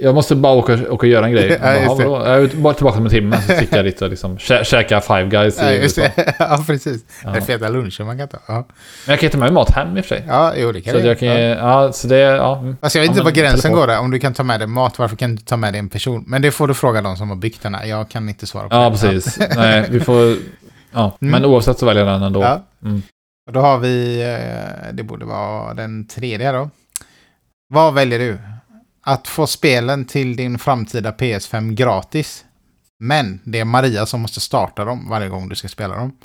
jag måste bara åka, åka och göra en grej. [laughs] Ja, just bara? Jag är bara tillbaka om en timme, så sticker jag dit och liksom kä- käkar Five Guys Ja, just det. [laughs] ja, precis. Ja. Det är feta luncher man kan ta. Ja, Men jag kan ju ta med mig mat hem i och för sig. ja jo det kan Så du jag kan ja. ja, så det, ja. Alltså jag vet Ja, inte var gränsen telefon. går där. Om du kan ta med dig mat, varför kan du ta med dig en person? Men det får du fråga de som har byggt den här. Jag kan inte svara på Ja, det. precis. [laughs] Nej, vi får... Ja, Mm. men oavsett så väljer jag den ändå. Ja. Mm. Och då har vi, eh, det borde vara den tredje då. Vad väljer du? Att få spelen till din framtida PS5 gratis. Men det är Maria som måste starta dem varje gång du ska spela dem.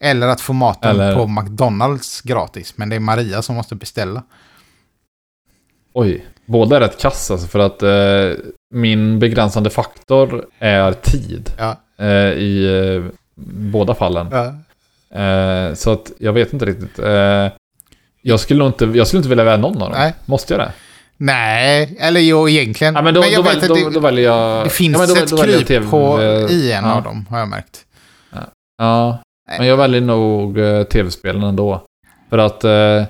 Eller att få maten Eller- på McDonalds gratis. Men det är Maria som måste beställa. Oj, båda är rätt kass alltså, för att eh, min begränsande faktor är tid Ja. eh, i eh, båda fallen. Ja. Eh, så att jag vet inte riktigt. Eh, jag, skulle inte, jag skulle inte vilja välja någon av dem. Nej. Måste jag det? Nej, eller jo egentligen. Ja, men då, jag då, vet väl, att det, då väljer jag... det finns ja, men då, ett då väljer jag kryphål i en ja. av dem, har jag märkt. Ja, Nej. men jag väljer nog uh, tv-spelen ändå. För att... eh,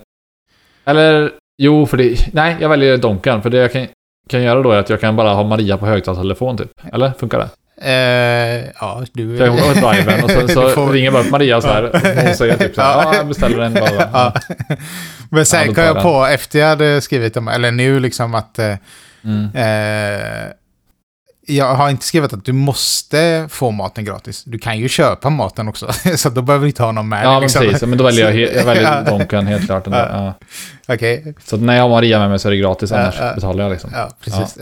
eller, jo, för det... Nej, jag väljer Donkan. För det jag kan, kan göra då är att jag kan bara ha Maria på högtalartelefon typ. Eller? Funkar det? Eh, ja, du... Så jag går på driven och så, [laughs] så får- ringer bara upp Maria så här. Hon säger typ så här, Ja. ja, jag beställer en bara. ja. Ja. Men sen kom jag jag på efter jag hade skrivit om, eller nu liksom att eh, Mm. eh, jag har inte skrivit att du måste få maten gratis. Du kan ju köpa maten också, [laughs] så då behöver du inte ha någon med Ja, liksom. precis. Men då väljer jag, [laughs] jag Ja. väljer Donkan helt klart. Ja. Ja. Okej, Så att när jag har Maria med mig så är det gratis, annars betalar jag liksom. ja, precis.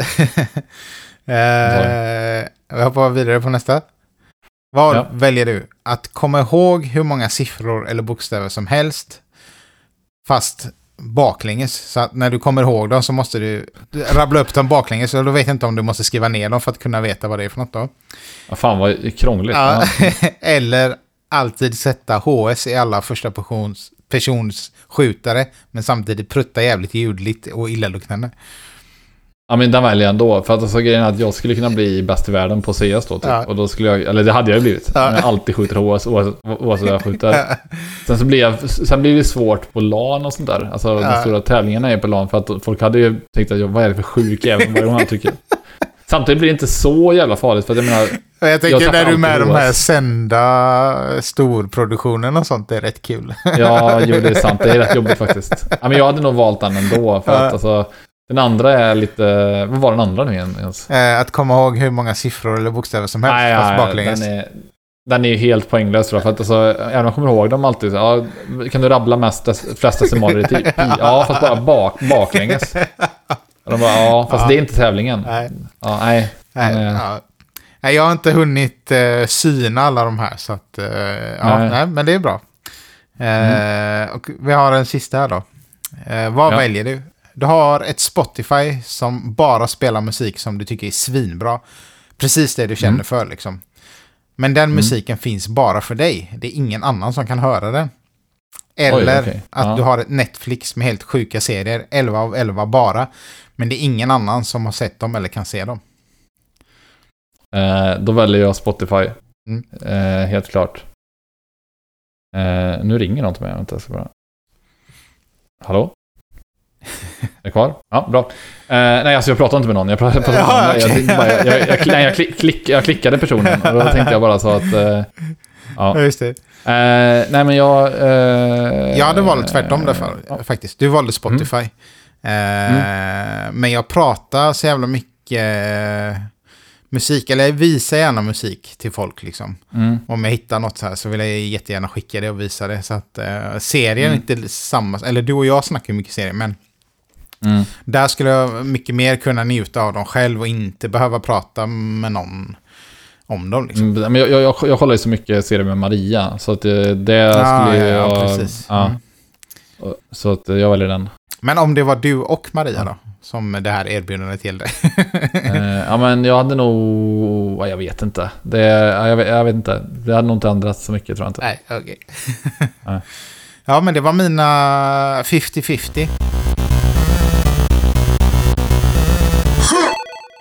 Eh, jag hoppar vidare på nästa. Vad Ja. väljer du? Att komma ihåg hur många siffror eller bokstäver som helst, fast baklänges. Så att när du kommer ihåg dem så måste du rabbla upp dem baklänges. Och då vet jag inte om du måste skriva ner dem för att kunna veta vad det är för något då. Ja, fan vad krångligt. Ja. [laughs] Eller alltid sätta HS i alla första persons, persons skjutare, men samtidigt prutta jävligt ljudligt och illaluktande. Ja men den väljer jag ändå. För att alltså, grejen är att jag skulle kunna bli bäst i världen på CS då typ. Ja. Och då skulle jag, eller det hade jag ju blivit. Ja. Jag alltid skjuter HS oavsett vad jag skjuter. [laughs] Sen så blir jag, sen blir det svårt på LAN och sånt där. Alltså Ja. de stora tävlingarna är på LAN för att folk hade ju tänkt att jag, vad är det för sjuk jävel varje gång han trycker. [laughs] Samtidigt blir det inte så jävla farligt för att jag menar, jag tänker Jag när du är med de här sända storproduktionen och sånt, det är rätt kul. ja jo det är sant, det är rätt [laughs] jobbigt faktiskt. Ja, men jag hade nog valt den ändå för att alltså, den andra är lite, vad var den andra nu igen ens? Eh, att komma ihåg hur många siffror eller bokstäver som helst, Nej, fast baklänges. den är, den är ju helt poänglös tror jag. För att alltså, även om jag kommer ihåg dem alltid. så, Ja, kan du rabbla mest, des- flest decimaler i [laughs] tid? Ja, fast bara bak, baklänges. Och [laughs] de bara, ja, fast Ja. det är inte tävlingen. Nej, Ja, nej. nej, Men, eh, ja. nej, jag har inte hunnit eh, syna alla de här, så att... Eh, ja, nej. Nej. men det är bra. Eh, Och vi har en sista här då. Eh, vad väljer du? Du har ett Spotify som bara spelar musik som du tycker är svinbra. Precis det du känner Mm. för liksom. Men den musiken finns bara för dig. Det är ingen annan som kan höra den. Eller okej. att Ja. du har ett Netflix med helt sjuka serier, 11 av 11 bara. Men det är ingen annan som har sett dem eller kan se dem. Eh, då väljer jag Spotify. Mm. Eh, helt klart. Eh, nu ringer någon till mig. Vänta, jag ska bara... Hallå? Är kvar? Ja, bra. Eh, nej, alltså jag pratar inte med någon. Jag pratar, pratar med någon. Jag, okej. tänkte bara, jag, jag, jag, nej, jag, klick, klick, jag klickade personen och då tänkte jag bara så att... Eh, ja. just det. Eh, nej, men jag... Eh, Jag hade valt tvärtom därför, ja. Mm. faktiskt. Du valde Spotify. Eh, Men jag pratar så jävla mycket eh, musik, eller jag visar gärna musik till folk liksom. Mm. Om jag hittar något så här så vill jag jättegärna skicka det och visa det. Så att eh, serien är Mm. inte samma, eller du och jag snackar mycket serier, men Mm. där skulle jag mycket mer kunna njuta av dem själv och inte behöva prata med någon om dem. Liksom. Mm, men jag, jag, jag, jag kollar ju så mycket serier med Maria, så att det, det Ah, skulle ja, jag... ja, precis. Ja, Mm. Så att jag väljer den. Men om det var du och Maria då, som det här erbjudandet gällde? eh, ja, men jag hade nog... ja, Jag vet inte. Det, ja, jag, vet, jag vet inte. Det hade nog inte ändrats så mycket, tror jag inte. Nej, okej. Nej. [laughs] Ja, men det var mina 50-50.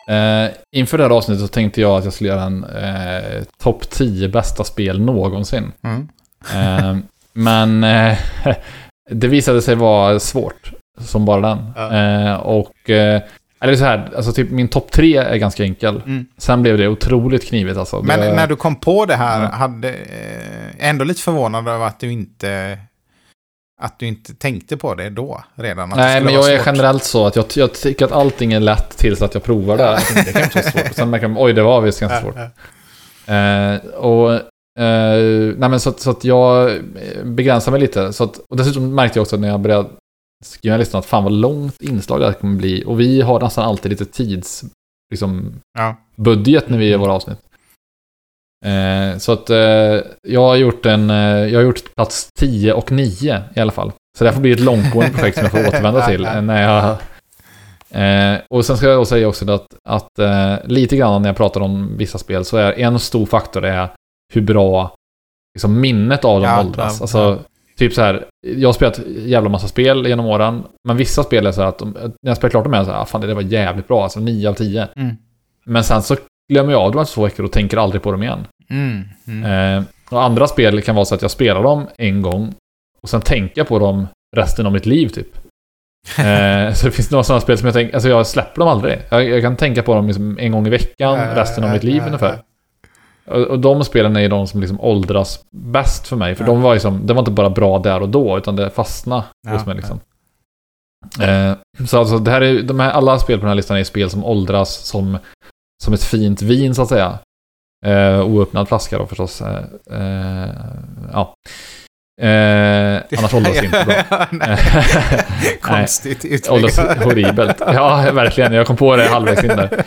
Eh, inför det här avsnittet så tänkte jag att jag skulle göra en eh, topp 10 bästa spel någonsin. Mm. Eh, men eh, [laughs] det visade sig vara svårt, som bara den. Eh, och eh, Eller så här, alltså typ min topp tre är ganska enkel. Mm. Sen blev det otroligt knivigt alltså. Men det, när du kom på det här, hade eh, ändå lite förvånad över att du inte att du inte tänkte på det då redan. Nej, men jag är generellt så att jag, jag tycker att allting är lätt tills att jag provar det. Tänkte, Det kan vara svårt. Sen märker man, oj, det var visst ganska svårt. Eh, och, eh, nej men så, att- så att jag begränsar mig lite. Så att, och dessutom märkte jag också när jag började skriva listan att fan vad långt inslag det här kommer bli. Och vi har nästan alltid lite tids, liksom, Ja. budget när vi gör våra avsnitt. Eh, så att eh, jag har gjort en, eh, jag har gjort plats 10 och 9 i alla fall. Så det här får bli ett långtgående projekt som jag får återvända till. eh, när jag, eh, och sen ska jag då säga också att, att lite grann när jag pratar om vissa spel så är en stor faktor är hur bra liksom, minnet av dem Ja, åldras. ja, alltså, ja. Typ så här, jag har spelat jävla massa spel genom åren, men vissa spel är så här att de, när jag spelar klart dem är jag så här, ah, fan det där var jävligt bra, alltså 9 av 10. Mm. Men sen så glömmer jag av dem efter två veckor och tänker aldrig på dem igen. Mm. Mm. Eh, och andra spel kan vara så att jag spelar dem en gång och sen tänker jag på dem resten av mitt liv typ. [laughs] Eh, så det finns några sådana spel som jag tänker, alltså jag släpper dem aldrig. Jag, jag kan tänka på dem liksom en gång i veckan Ja, resten av ja, mitt liv ja, ungefär. Och, och de spelen är ju de som liksom åldras bäst för mig. För de var liksom, det var inte bara bra där och då, utan det fastnade hos mig liksom. Eh, så alltså det här är, de här, alla spel på den här listan är spel som åldras som, som ett fint vin så att säga. Eh, oöppnad flaska då förstås. Eh, eh, ja. Eh, annars åldras det inte bra. [laughs] [laughs] Nej, Konstigt Åldras uttryck. horribelt. Ja, verkligen. Jag kom på det halvvägs in där.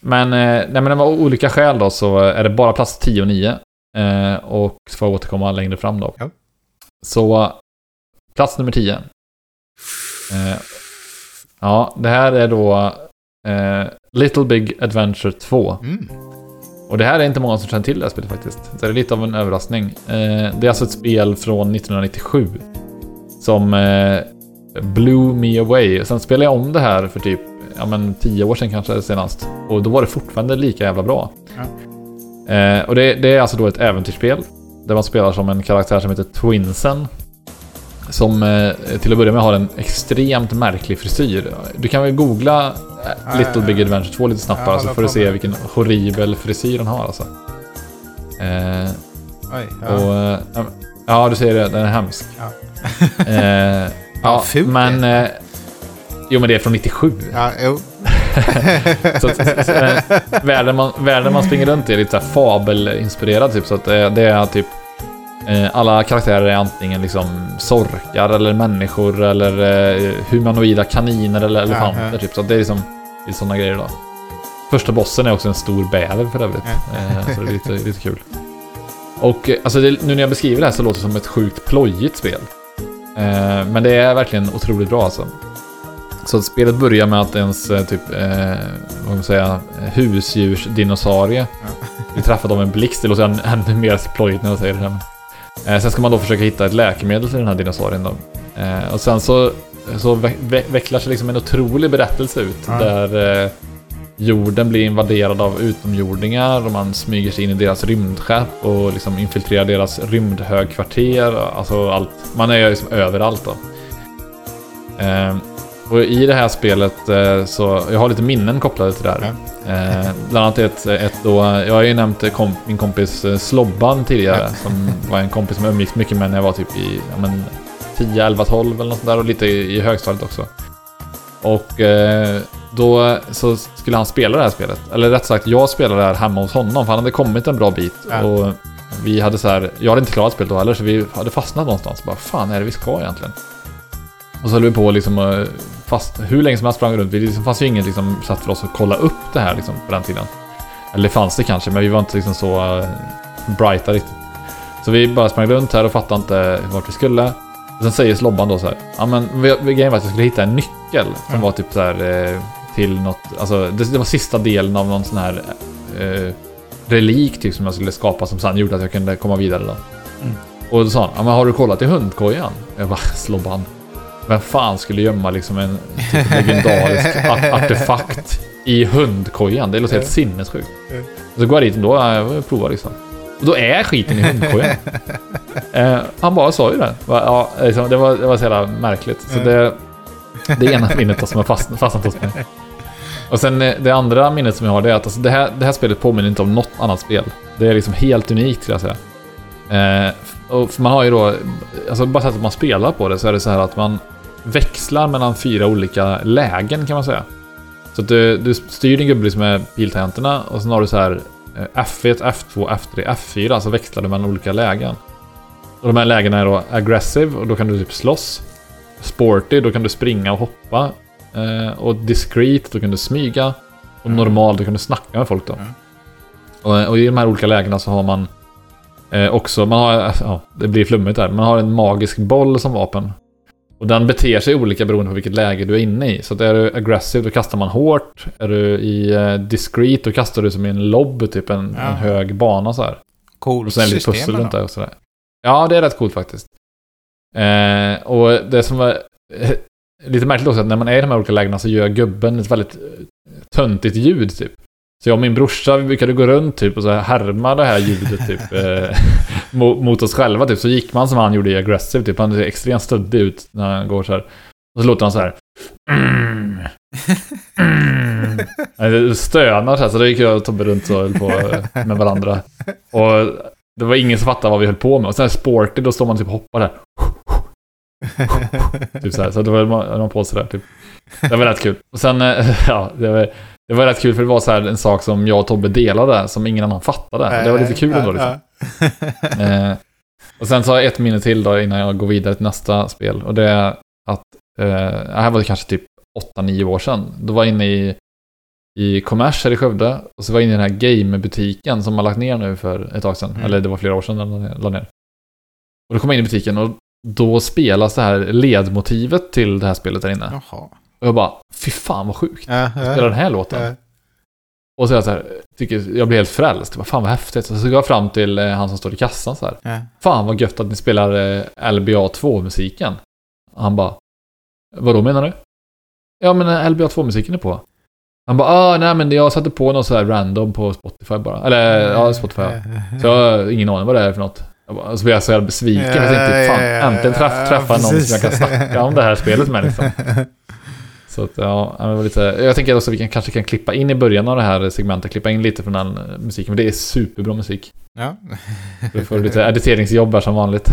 Men, eh, nej, men av olika skäl då så är det bara plats 10 och 9. Eh, och får jag återkomma längre fram då. Ja. Så plats nummer 10. Eh, ja, det här är då eh, Little Big Adventure 2. Mm. Och det här är inte många som känner till det här spelet faktiskt. Så det är lite av en överraskning. Eh, det är alltså ett spel från 1997. Som eh, blew me away. Sen spelade jag om det här för typ, ja men 10 år sedan kanske senast. Och då var det fortfarande lika jävla bra. Eh, och det, det är alltså då ett äventyrsspel. Där man spelar som en karaktär som heter Twinsen. Som eh, till att börja med har en extremt märklig frisyr. Du kan väl googla eh, Little Big Adventure 2 lite snabbt bara så får du se vilken horribel frisyr den har alltså. Eh, Oj, och, ja. eh, ja, du ser det. Den är hemsk. Ja. [laughs] eh, ja, men... Eh, jo, men det är från 97. ja, jo. [laughs] Så att, eh, världen, man, världen man springer runt i är lite så fabelinspirerad typ. Så att det är typ... Eh, alla karaktärer är antingen liksom sorkar eller människor eller eh, humanoida kaniner eller elefanter typ. Så det är liksom sådana grejer då. Första bossen är också en stor bäver för övrigt. Eh, så det är lite, lite kul. Och alltså det, nu när jag beskriver det här så låter det som ett sjukt plojigt spel. Eh, men det är verkligen otroligt bra alltså. Så spelet börjar med att ens typ, eh, vad man säga, husdjursdinosaurie blir träffad av en blixt. Det låter än, ännu mer plojigt när jag säger det. här. Eh, sen ska man då försöka hitta ett läkemedel till den här dinosaurien då. Eh, och sen så, så ve ve vecklar sig liksom en otrolig berättelse ut. Ja. Där eh, jorden blir invaderad av utomjordingar och man smyger sig in i deras rymdskepp och liksom infiltrerar deras rymdhögkvarter. Alltså allt. Man är ju liksom överallt då. Eh, och i det här spelet eh, så, jag har lite minnen kopplade till det här. Eh, bland annat ett, ett då, jag har ju nämnt kom, min kompis eh, Slobban tidigare, som var en kompis som jag umgicks mycket med när jag var typ i, ja men 10, 11, 12 eller något sånt där och lite i, i högstadiet också. Och eh, då så skulle han spela det här spelet. Eller rätt sagt, jag spelade det här hemma hos honom, för han hade kommit en bra bit. Ja. Och vi hade så här, jag hade inte klarat spelet då heller, så vi hade fastnat någonstans. Bara, fan är det vi ska egentligen? Och så höll vi på liksom, eh, fast hur länge som helst sprang runt. Det liksom, fanns ju inget liksom, sätt för oss att kolla upp det här liksom, på den tiden. Eller fanns det kanske, men vi var inte liksom så uh, brighta riktigt. Så vi bara sprang runt här och fattade inte vart vi skulle. Och sen säger Slobban då så här. Ja men grejen var att jag skulle hitta en nyckel som Mm. var typ så här eh, till något. Alltså det, det var sista delen av någon sån här eh, relik typ som jag skulle skapa som sen gjorde att jag kunde komma vidare då. Mm. Och då sa han, ja, men har du kollat i hundkojan? Jag bara, [laughs] Slobban. Vem fan skulle gömma liksom en typ legendarisk [laughs] art- artefakt i hundkojan? Det låter helt sinnessjukt. Mm. Så går jag dit ändå, jag provar liksom. Och då är skiten i hundkojan. [laughs] eh, han bara sa ju det. Ja, liksom, det, var, det var så jävla märkligt. Så det, det är ena minnet som har fast, fastnat hos mig. Och sen eh, det andra minnet som jag har det är att alltså, det, här, det här spelet påminner inte om något annat spel. Det är liksom helt unikt skulle jag säga. Eh, och man har ju då, alltså bara sättet man spelar på det så är det så här att man växlar mellan fyra olika lägen kan man säga. Så att du, du styr din gubbe liksom med piltangenterna och sen har du så här eh, F1, F2, F3, F4, så växlar du mellan olika lägen. Och de här lägena är då aggressive och då kan du typ slåss. Sporty, då kan du springa och hoppa. Eh, och discreet, då kan du smyga. Och normal, då kan du snacka med folk då. Mm. Och, och i de här olika lägena så har man eh, också, man har, ja, det blir flummigt där, man har en magisk boll som vapen. Och den beter sig olika beroende på vilket läge du är inne i. Så att är du aggressive, då kastar man hårt. Är du i eh, discreet, då kastar du som i en lobb, typ en, Ja. en hög bana så här. Coolt Och sen lite pussel runt det och sådär. Ja, det är rätt coolt faktiskt. Eh, och det som var eh, lite märkligt också, att när man är i de här olika lägena så gör gubben ett väldigt eh, töntigt ljud typ. Så jag och min brorsa, vi brukade gå runt typ och så här härma det här ljudet typ [laughs] eh, mot, oss själva typ. Så gick man som han gjorde i aggressive typ. Han ser extremt stöddig ut när han går så här. Och så låter han så här. [laughs] Mm, mm. Det Stönar så här, så då gick jag och Tobbe runt och höll på eh, med varandra. Och det var ingen som fattade vad vi höll på med. Och sen sporty, då står man typ och hoppar där. Typ så här. Så då man, höll man på sådär typ. Det var rätt kul. Och sen, eh, [laughs] ja, det var, det var rätt kul för det var så här en sak som jag och Tobbe delade som ingen annan fattade. Det var lite kul ändå liksom. Eh, och sen så har jag ett minne till då innan jag går vidare till nästa spel. Och det är att, eh, här var det kanske typ 8-9 år sedan. Då var jag inne i, i Kommers här i Skövde. Och så var jag inne i den här gamebutiken som har lagt ner nu för ett tag sedan. Mm. Eller det var flera år sedan den la ner. Och då kom jag in i butiken och då spelas det här ledmotivet till det här spelet där inne. Jaha. Och jag bara, fy fan vad sjukt. Ja, Spela den här låten. ja. Och så är jag så här, tycker, jag blir helt frälst. Vad fan vad häftigt. Så, så går jag fram till eh, han som står i kassan så här. Ja. Fan vad gött att ni spelar eh, LBA 2-musiken. Han bara, vadå menar du? Ja men eh, LBA 2-musiken är på. Han bara, ah nej men jag satte på något så här random på Spotify bara. Eller ja, Spotify. ja. Så jag har ingen aning vad det är för något. Jag bara, så blir jag så jävla besviken. Jag tänkte, fan äntligen träff, träffa någon som jag kan snacka om det här spelet med liksom. [laughs] Så att ja, det var lite, jag tänker också att vi kan, kanske kan klippa in i början av det här segmentet, klippa in lite från den musiken. För det är superbra musik. Ja. Du får lite editeringsjobb här som vanligt. [laughs]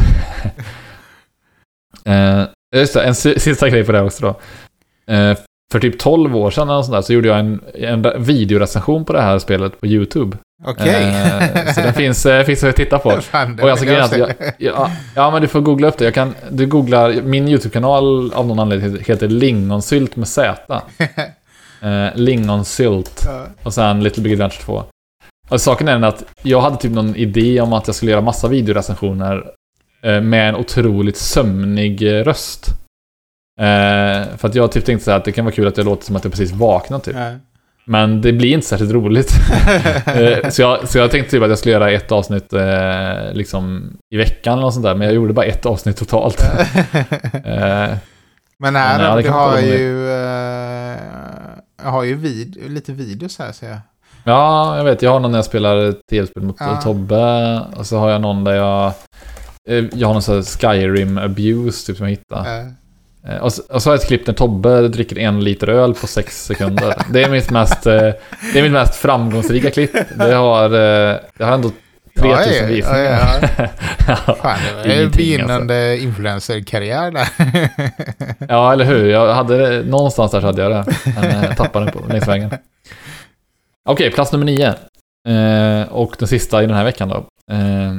eh, just det, en si- sista grej på det här också då. Eh, för typ 12 år sedan eller sånt där, så gjorde jag en, en videorecension på det här spelet på YouTube. Okej. Eh, så den finns, eh, finns att titta på. [laughs] Fan, Och alltså jag se. Ja, ja, men du får googla upp det. Jag kan, du googlar, min YouTube-kanal av någon anledning heter Lingonsylt med Z. [laughs] Eh, lingonsylt. Och sen Little Big Adventure 2. Och saken är den att jag hade typ någon idé om att jag skulle göra massa videorecensioner eh, med en otroligt sömnig röst. Eh, för att jag typ tänkte så här att det kan vara kul att jag låter som att jag precis vaknat typ. Ja. Men det blir inte särskilt roligt. [laughs] Eh, så, jag, så jag tänkte typ att jag skulle göra ett avsnitt eh, liksom i veckan eller något sånt där. Men jag gjorde bara ett avsnitt totalt. [laughs] Eh, Men Men, här, det du har ju, eh, jag har ju vid, lite videos här ser jag. ja, jag vet. Jag har någon när jag spelar tv-spel mot Ja. Tobbe. Och så har jag någon där jag... eh, Jag har någon sån här Skyrim abuse typ som jag hittade. Eh, Och så, och så har jag ett klipp när Tobbe dricker en liter öl på sex sekunder. Det är mitt mest, eh, det är mitt mest framgångsrika klipp. Det har, eh, det har ändå 3000 Ja, visningar. ja, [laughs] Ja, Fan, det ju Ingenting, begynnande influencerkarriär där. ja, eller hur? Jag hade, någonstans där så hade jag det. Men jag tappade den på längs vägen. Okej, plats nummer nio. Eh, och den sista i den här veckan då. Eh,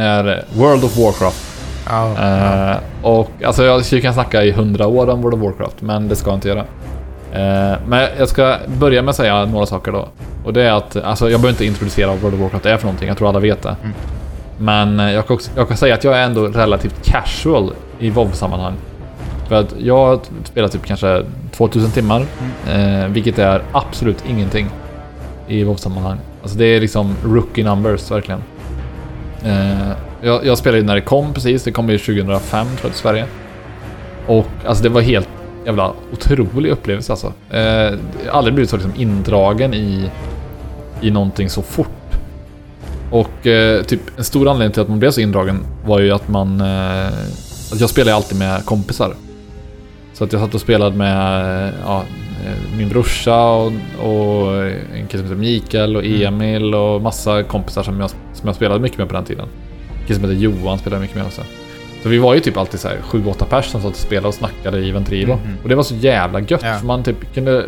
är World of Warcraft. Ja, ja. Eh, och alltså jag skulle kunna snacka i hundra år om World of Warcraft, men det ska jag inte göra. Eh, men jag ska börja med att säga några saker då. Och det är att, alltså jag behöver inte introducera vad World of Warcraft är för någonting, jag tror alla vet det. Mm. Men eh, jag kan, också, jag kan säga att jag är ändå relativt casual i WoW-sammanhang. För att jag har spelat typ kanske 2000 timmar, eh, vilket är absolut ingenting i WoW-sammanhang. Alltså det är liksom rookie numbers verkligen. Eh, jag, jag spelade ju när det kom precis, det kom ju 2005 tror jag till Sverige. Och alltså det var helt jävla otrolig upplevelse alltså. Eh, aldrig blivit så liksom indragen i, i någonting så fort. Och eh, typ en stor anledning till att man blev så indragen var ju att man... Eh, att jag spelade alltid med kompisar. Så att jag satt och spelade med, eh, ja, eh, min brorsa och, och en kille som heter Mikael och Mm. Emil och massa kompisar som jag, som jag spelade mycket med på den tiden. Kille som heter Johan spelade mycket med också. Så vi var ju typ alltid så här 7-8 pers som satt och spelade och snackade i Ventrilo. Mhm. Och det var så jävla gött Ja. för man typ kunde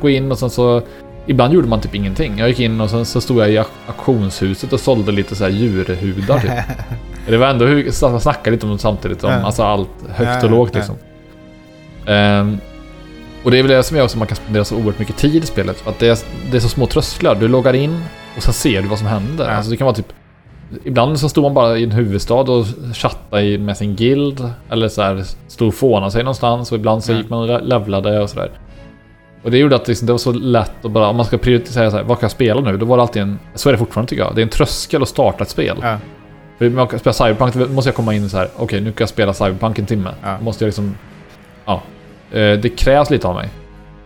gå in och sen så Ibland gjorde man typ ingenting. Jag gick in och sen så stod jag i auk- auktionshuset och sålde lite så här djurhudar typ. [laughs] Det var ändå hur, så- snacka lite om det samtidigt som Ja. alltså allt högt och lågt liksom. Ehm, och det är väl det som gör också att man kan spendera så oerhört mycket tid i spelet. För att det är, det är så små trösklar. Du loggar in och sen ser du vad som händer. Alltså det kan vara typ... Ibland så stod man bara i en huvudstad och chattade med sin guild. Eller så här, stod och fånade sig någonstans. Och ibland så Ja. gick man och le- levlade och sådär. Och det gjorde att liksom, det var så lätt att bara, om man ska prioritera så här, vad kan jag spela nu? Då var det alltid en, så är det fortfarande tycker jag. Det är en tröskel att starta ett spel. Ja. För om jag ska spela Cyberpunk, då måste jag komma in så här. okej nu kan jag spela Cyberpunk en timme. Ja. Då måste jag liksom, ja. Eh, Det krävs lite av mig.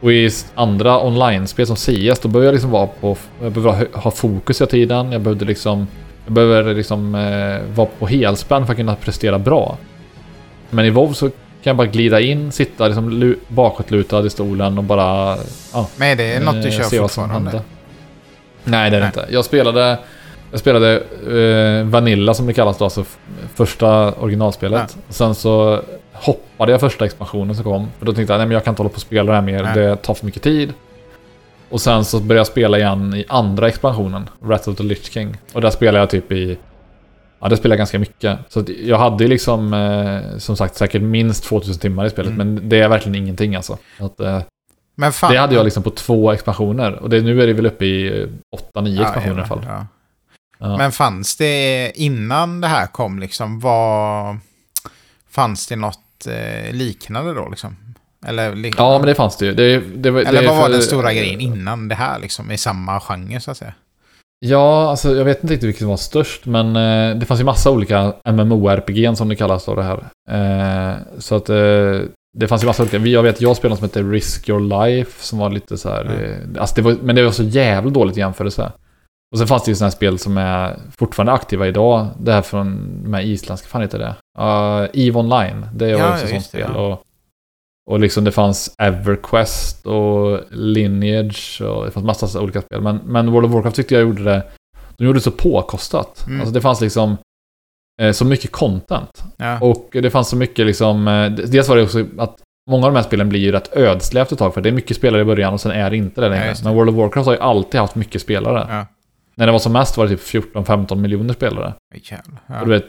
Och i andra online-spel som CS, då behöver jag liksom vara på, jag behöver ha hö- ha fokus hela tiden. Jag behövde liksom, jag behöver liksom eh, vara på helspänn för att kunna prestera bra. Men i WoW så kan jag bara glida in, sitta liksom lu- bakåtlutad i stolen och bara, ja. Men är det något du Eh, kör fortfarande? Nej, det är det inte. Jag spelade, jag spelade eh, Vanilla som det kallas då, alltså första originalspelet. Och sen så hoppade jag första expansionen som kom. För då tänkte jag, nej men jag kan inte hålla på och spela det här mer, Nej. det tar för mycket tid. Och sen så började jag spela igen i andra expansionen, Wrath of the Lich King. Och där spelade jag typ i... Ja, det spelade jag ganska mycket. Så jag hade ju liksom, eh, som sagt, säkert minst 2000 timmar i spelet. Mm. Men det är verkligen ingenting alltså. Så Att, eh, Men fan. det hade jag liksom på två expansioner. Och det, nu är det väl uppe i 8-9 expansioner i alla fall. Ja. Ja. Men fanns det innan det här kom liksom, var... Fanns det något eh, liknande då liksom? Eller, ja, men det fanns det ju. Det, det, var- Eller det, vad var för- den stora grejen innan det här liksom? I samma genre så att säga? Ja, alltså jag vet inte riktigt vilket som var störst, men eh, det fanns ju massa olika MMORPG som det kallas då det här. Eh, så att eh, det fanns ju massa olika. Jag vet, jag spelade något som heter Risk Your Life, som var lite så här... Eh, alltså det var, men det var så jävligt dåligt i jämförelse. Och sen fanns det ju sådana här spel som är fortfarande aktiva idag. Det här från de här isländska, fan heter det? Uh, EVE Online, det var Ja, också ett sånt det, spel. ja. Och, och liksom det fanns EverQuest och Lineage och det fanns massa olika spel. Men, men World of Warcraft tyckte jag gjorde det, de gjorde det så påkostat. Mm. Alltså det fanns liksom eh, så mycket content. Ja. Och det fanns så mycket liksom, eh, dels var det också att många av de här spelen blir ju rätt ödsliga efter ett tag för det är mycket spelare i början och sen är det inte det Ja, längre. det. Men World of Warcraft har ju alltid haft mycket spelare. ja. När det var som mest var det typ 14-15 miljoner spelare. Jävlar. Och Ja. du vet,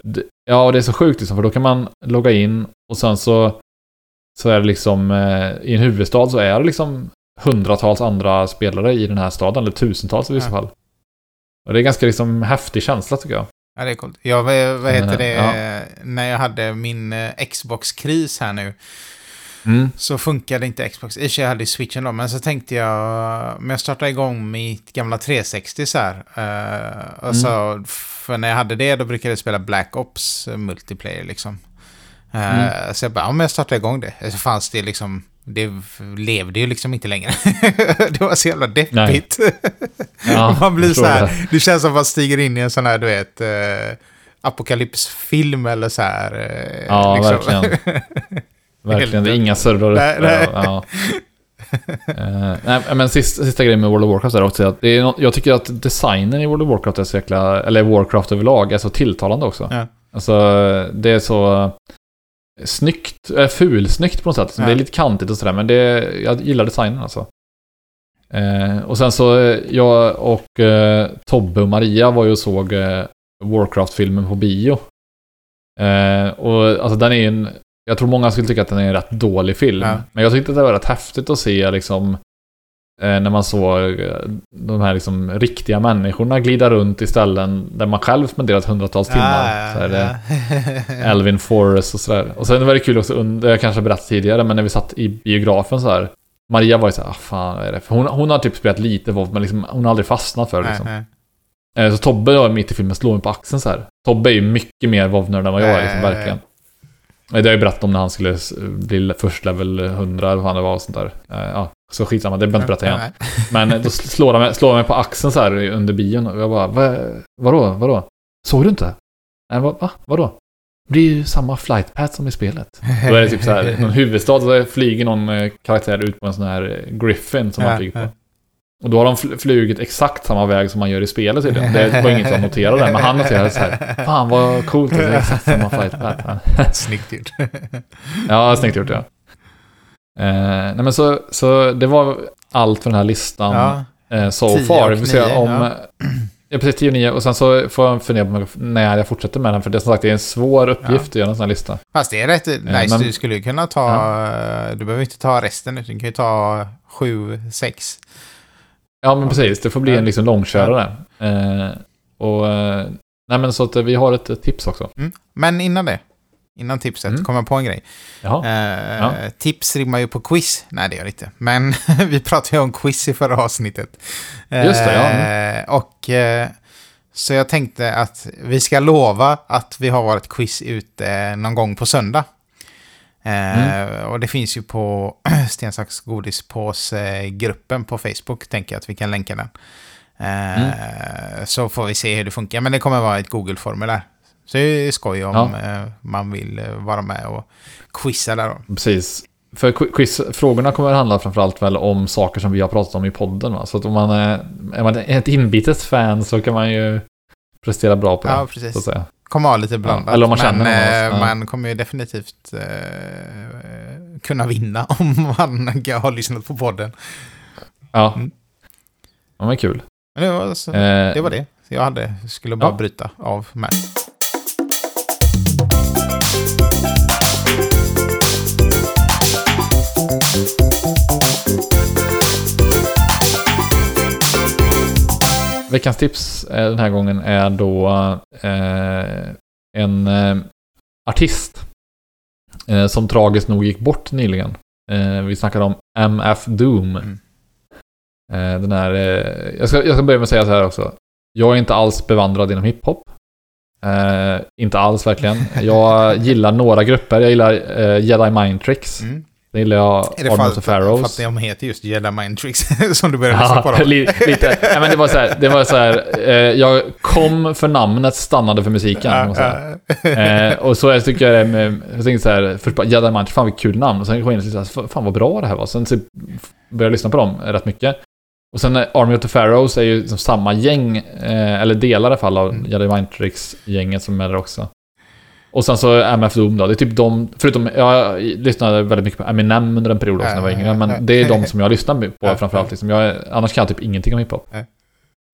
ja, och det är så sjukt liksom, för då kan man logga in och sen så, så är det liksom, eh, i en huvudstad så är det liksom hundratals andra spelare i den här staden, eller tusentals i vissa Ja. fall. Och det är ganska liksom häftig känsla tycker jag. Ja, det är coolt. Jag, vad, heter det? ja. När jag hade min eh, Xbox-kris här nu Mm. så funkade inte Xbox. I och sig hade jag switchen då, men så tänkte jag, men jag startade igång mitt gamla 360 så här. eh, och Mm. så, för när jag hade det då brukade jag spela Black Ops multiplayer liksom. Eh, Mm. Så jag bara, ja men jag startade igång det. Så fanns det liksom, det levde ju liksom inte längre. [laughs] det var så jävla deppigt. [laughs] Ja, Man blir så här, det. det känns som att man stiger in i en sån här, du vet, eh, apokalypsfilm eller så här. eh, Ja, liksom. verkligen. [laughs] Verkligen, det är inga servrar Nej, nej. Ja. Eh, nej, men sista, sista grejen med World of Warcraft är också att det är något, jag tycker att designen i World of Warcraft är så jäkla, eller Warcraft överlag, är så tilltalande också. Ja. Alltså, det är så snyggt, äh, fulsnyggt på något sätt. Ja. Det är lite kantigt och sådär, men det, jag gillar designen alltså. Eh, och sen så, eh, jag och eh, Tobbe och Maria var ju och såg eh, Warcraft-filmen på bio. Eh, och alltså den är en, jag tror många skulle tycka att den är en rätt dålig film. Ja. Men jag tyckte att det var rätt häftigt att se liksom när man såg eh, de här liksom riktiga människorna glida runt i ställen där man själv spenderat hundratals timmar. så är det, Elvin Forrest och sådär. Och sen var det kul också, under, jag kanske berättat tidigare, men när vi satt i biografen så här. Maria var ju såhär, ah, fan vad är det? För hon, hon har typ spelat lite WoW, men liksom, hon har aldrig fastnat för det liksom. Nej, nej. Eh, Så Tobbe var mitt i filmen, slår mig på axeln så här. Tobbe är ju mycket mer WoW-nörd än vad jag är, liksom, Eh. verkligen. Eh, Det har jag ju berättat om när han skulle bli först level 100 eller vad det var och sånt där. Eh, Ja, så skitsamma, det behöver inte berätta igen. [laughs] Men då slår han mig, slår mig på axeln så här under bion och jag bara, Va, vadå, vadå? Såg du inte? Nej, va, va? Vadå? Det är ju samma flight path som i spelet. Då är det typ så här, någon huvudstad, så flyger någon eh, karaktär ut på en sån här eh, Griffin som man flyger på. Och då har de fl- flugit exakt samma väg som man gör i spelet tydligen. Det var inget jag noterade men han noterade så här, fan vad coolt, det är exakt samma flight path. [laughs] Snyggt gjort. Ja, snyggt gjort ja. Eh, nej men så, så det var allt för den här listan Ja. eh, so 10 far. Vi får se 9, om... ja. Ja. precis 10 och 9. Och sen så får jag fundera på när jag fortsätter med den. För det är som sagt det är en svår uppgift att göra en sån här lista. Fast det är rätt nice. men- Du skulle ju kunna ta... Du behöver inte ta resten. utan Du kan ju ta sju, sex. Ja men precis, det får bli Ja. en liksom långkörare. Eh, och... Eh, nej men så att eh, vi har ett eh, tips också. Mm. Men innan det. Innan tipset Mm. kom jag på en grej. Eh, Ja. Tips rimmar ju på quiz. Nej, det gör det inte. Men [laughs] vi pratade ju om quiz i förra avsnittet. Just det, ja. Eh, Och eh, så jag tänkte att vi ska lova att vi har varit quiz ute någon gång på söndag. Eh, Mm. Och det finns ju på [clears throat] Sten, sax, godispåse-gruppen på Facebook. Tänker jag att vi kan länka den. Eh, Mm. Så får vi se hur det funkar. Men det kommer vara ett Google-formulär. Så det är skoj om Ja. eh, man vill eh, vara med och quizza där då. Precis. För qui- quizfrågorna kommer att handla framförallt väl om saker som vi har pratat om i podden. Va? Så att om man är, är man ett inbitet fan så kan man ju prestera bra på det. Ja, Så att precis. säga. Kommer vara lite blandat. eller om man men känner någon eh, ja. man kommer ju definitivt eh, kunna vinna [laughs] om man har lyssnat på podden. Ja. Mm. Ja, men kul. Men det var, så, Eh, det, var det. Jag hade, skulle bara Ja. bryta av med. Veckans tips eh, den här gången är då eh, en eh, artist som tragiskt nog gick bort nyligen. Vi snackade om MF Doom. Mm. Den här, jag, ska, jag ska börja med att säga så här också. Jag är inte alls bevandrad inom hiphop. Eh, inte alls verkligen. Jag gillar några grupper. Jag gillar eh, Jedi Mind Tricks. Mm. Det gillar jag Är det för, of the för, Pharaohs. att de heter just Jedi Mind Tricks [laughs] som du började lyssna på Ja, dem? li, lite. Ja, men det var så här, det var så här eh, jag kom för namnet, stannade för musiken. kan man säga. Eh, och så det, tycker jag det med, jag tänkte så här, först bara Jedi Mind, fan vilket kul namn. Och sen kom jag in och tänkte, fan vad bra det här var. Sen så började jag lyssna på dem rätt mycket. Och sen eh, Army of the Pharaohs är ju liksom samma gäng, eh, eller delar i alla fall av Mm. Jedi Mind Tricks-gänget som är där också. Och sen så MF Doom då, det är typ de, förutom, jag lyssnade väldigt mycket på Eminem under en period också när jag var yngre, men det är de som jag lyssnar på framförallt. Liksom. Jag, annars kan jag typ ingenting om hiphop.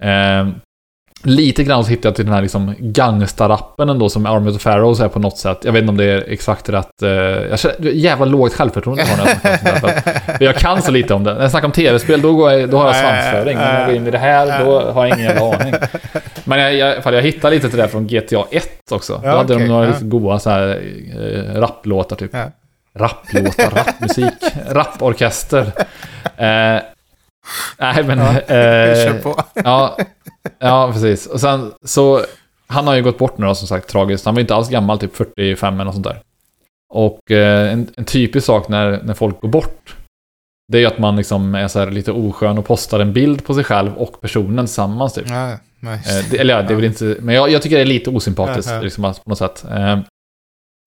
Eh, lite grann så hittade jag till den här liksom gangstarappen ändå som Army of the Pharaohs är på något sätt. Jag vet inte om det är exakt rätt. Eh, jag känner, jävla lågt självförtroende har när jag snackar Jag kan så lite om det. När jag snackar om tv-spel, då, går jag, då har jag svansföring. När jag går in i det här, då har jag ingen jävla aning. Men jag, jag, jag hittade lite till det från GTA 1 också. Ja, då hade okej, de några ja. goa så här, eh, rapplåtar typ. Ja. Rapplåtar, rappmusik, [laughs] rapporkester. Eh, nej men... Ja, eh, på. ja, ja, precis. Och sen så... Han har ju gått bort nu då, som sagt, tragiskt. Han var inte alls gammal, typ 45 eller något sånt där. Och eh, en, en typisk sak när, när folk går bort, det är ju att man liksom är så här lite oskön och postar en bild på sig själv och personen tillsammans typ. Ja, nice. Eh, det, eller ja, det är väl inte... Men jag, jag tycker det är lite osympatiskt, ja. liksom, på något sätt. Eh,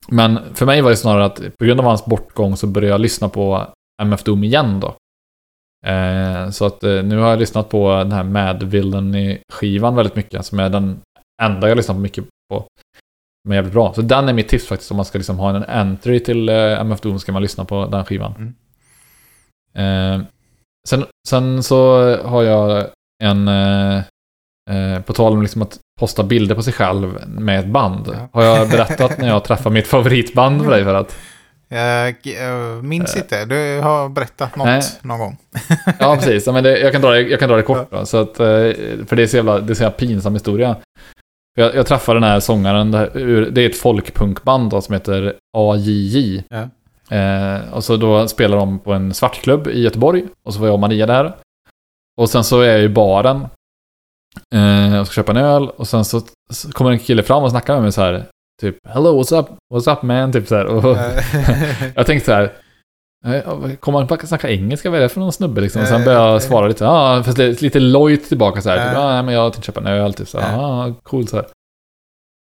men för mig var det snarare att på grund av hans bortgång så började jag lyssna på MF Doom igen då. Eh, så att eh, nu har jag lyssnat på den här Mad Villainy-skivan väldigt mycket, som är den enda jag lyssnat mycket på. Men jävligt bra. Så den är mitt tips faktiskt, om man ska liksom ha en entry till eh, MF Doom ska man lyssna på den skivan. Eh, sen, sen så har jag en... På tal om liksom att posta bilder på sig själv med ett band. Ja. Har jag berättat när jag träffade mitt favoritband för dig för att... Jag eh, minns inte. Du har berättat något Nej. någon gång. Ja, precis. Men det, jag, kan dra det, jag kan dra det kort då, så att, eh, För det är så jävla, det är så jävla pinsam historia. Jag, jag träffade den här sångaren, det, här, det är ett folkpunkband då, som heter AJJ. Ja. Eh, och så då spelar de på en svartklubb i Göteborg. Och så var jag och Maria där. Och sen så är jag i baren. Eh, och ska köpa en öl. Och sen så, så kommer en kille fram och snackar med mig så här. Typ, hello, what's up? What's up man? Typ så här. Och, [laughs] jag tänkte så här. Kommer han bara snacka engelska? Vad är det för någon snubbe liksom? Och sen började jag svara lite, ja, fast lite, lite lojt tillbaka så här. Typ, nej, men jag tänkte köpa en öl, typ så här. Ja, coolt så här.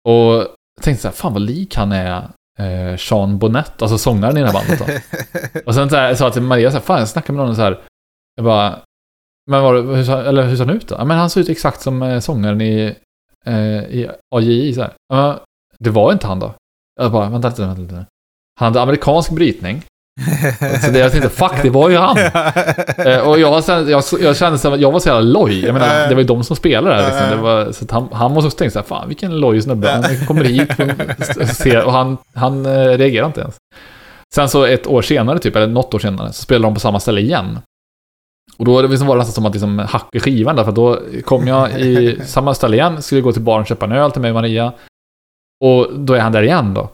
Och jag tänkte så här, fan vad lik han är eh, Sean Bonnet, alltså sångaren i det här bandet då. [laughs] Och sen så här, sa jag till Maria så här, fan jag snackade med någon så här, jag bara, men var, hur, sa- eller hur ser han ut då? Ja, men han ser ut exakt som eh, sångaren i, eh, i AJI så här. Ja, det var inte han då. Jag bara, vänta lite, vänta lite. Han hade amerikansk brytning. [laughs] Så det jag tänkte, fuck det var ju han. [laughs] Eh, och jag, jag, jag kände så här, jag var så jävla loj. Jag menar, det var ju de som spelade där liksom. Det var, så att han, han måste också tänka så här, fan vilken loj snubbe. Han kommer hit och, ser, och han, han eh, reagerar inte ens. Sen så ett år senare, typ, eller något år senare, så spelade de på samma ställe igen. Och då liksom var det nästan som att liksom hacka skivan där, för då kom jag i [laughs] samma ställe igen, skulle gå till baren och köpa en öl till mig och Maria. Och då är han där igen då.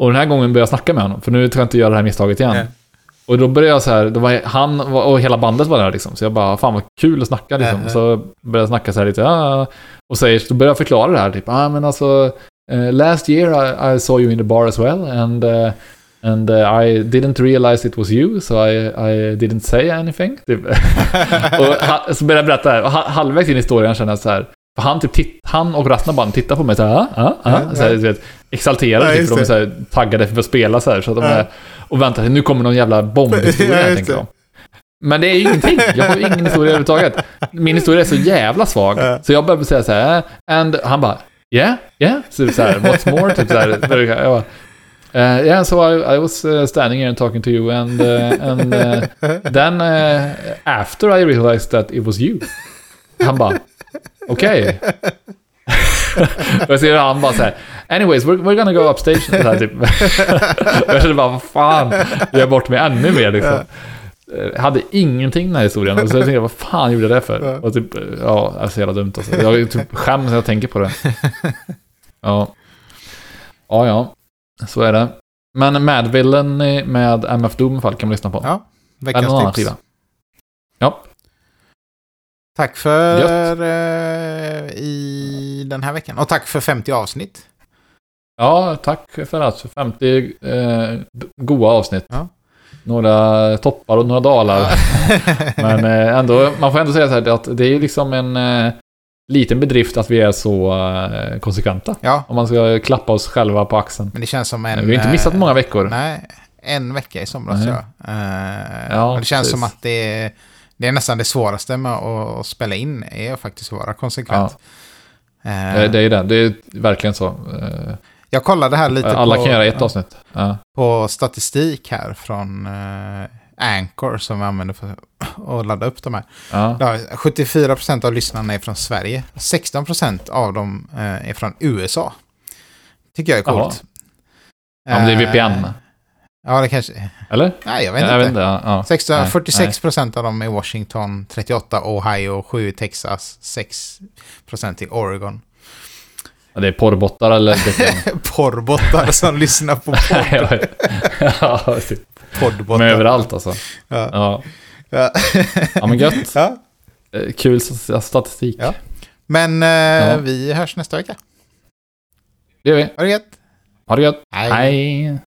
Och den här gången började jag snacka med honom, för nu tror jag inte göra det här misstaget igen. Ja. Och då började jag så här, var han och hela bandet var där liksom. Så jag bara, fan vad kul att snacka liksom. Ja. Så började jag snacka så här lite, ja. Och säger, då började jag förklara det här, typ, ah, men alltså, eh, last year I, I saw you in the bar as well and eh, And uh, I didn't realize it was you, so I, I didn't say anything. Typ. [laughs] och så började jag berätta. Och ha- halvvägs in i historien kände jag så här. För han, typ titt, han och bandet tittar på mig så här, ja, ja, ja. Ja, Så här, vet, exalterade, Ja, typ, de är det. så här, taggade för att spela så här. Så att de Ja. är, och väntar, nu kommer någon jävla bombhistoria, [laughs] Ja, tänker de. Men det är ju ingenting. Jag har ju ingen historia överhuvudtaget. Min historia är så jävla svag. Ja. Så jag började säga så här, and han bara, yeah, yeah. Så, så här, what's more? Typ så här. Jag bara, Uh, yeah, so I, I was uh, standing here and talking to you, and uh, and uh, then after I realized that it was you. Han bara, okej. [laughs] jag ser han bara så här, anyways, we're, we're gonna go upstage. Så här, typ. [laughs] Jag kände bara, vad fan, jag bort mig ännu mer liksom. Jag hade ingenting den här historien. Och så jag tänkte, vad fan gjorde jag det för? Och typ, ja, så jävla dumt alltså. Jag typ skäms när jag tänker på det. [laughs] Ja. Ja, ja. Så är det. Men Madvillen med MF Doom fall kan man lyssna på. Ja, veckans tips. Ja. Tack för eh, i den här veckan. Och tack för 50 avsnitt. Ja, tack för att 50 eh, goa avsnitt. Ja. Några toppar och några dalar. [laughs] Men eh, ändå, man får ändå säga så här att det är liksom en eh, liten bedrift att vi är så eh, konsekventa. Ja, Om man ska klappa oss själva på axeln. men det känns som en... vi har inte missat eh, många veckor. Nej, en vecka i somras. Eh, Ja, och det känns precis. som att det är, det är nästan det svåraste med att, spela in, är faktiskt att vara konsekvent. Eh, Det är det. Det är verkligen så. Eh, jag kollade här lite Alla på, kan göra ett avsnitt. Ja. på statistik här från eh, Anchor som vi använder för att ladda upp de här. Ja. Ja, 74% av lyssnarna är från Sverige. 16% av dem eh, är från USA. Tycker jag är coolt. ja, men det är VPN. Ja, det kanske... Eller? Nej, jag vet jag inte. vet. Ja, ja. 16, Nej, 46% av dem är Washington, 38 Ohio, 7 Texas, 6% i Oregon. Ja, Det är porrbottar eller. [laughs] Porrbottar som lyssnar på [laughs] podd. vet. ja, typ. Poddbottar. Men överallt alltså. Ja. Ja, Ja. men gött. [laughs] ja. Eh, Kul statistik. Ja. Men eh, vi hörs nästa vecka. Det gör vi. Ha det gött. Ha det gött. Hej. Hej.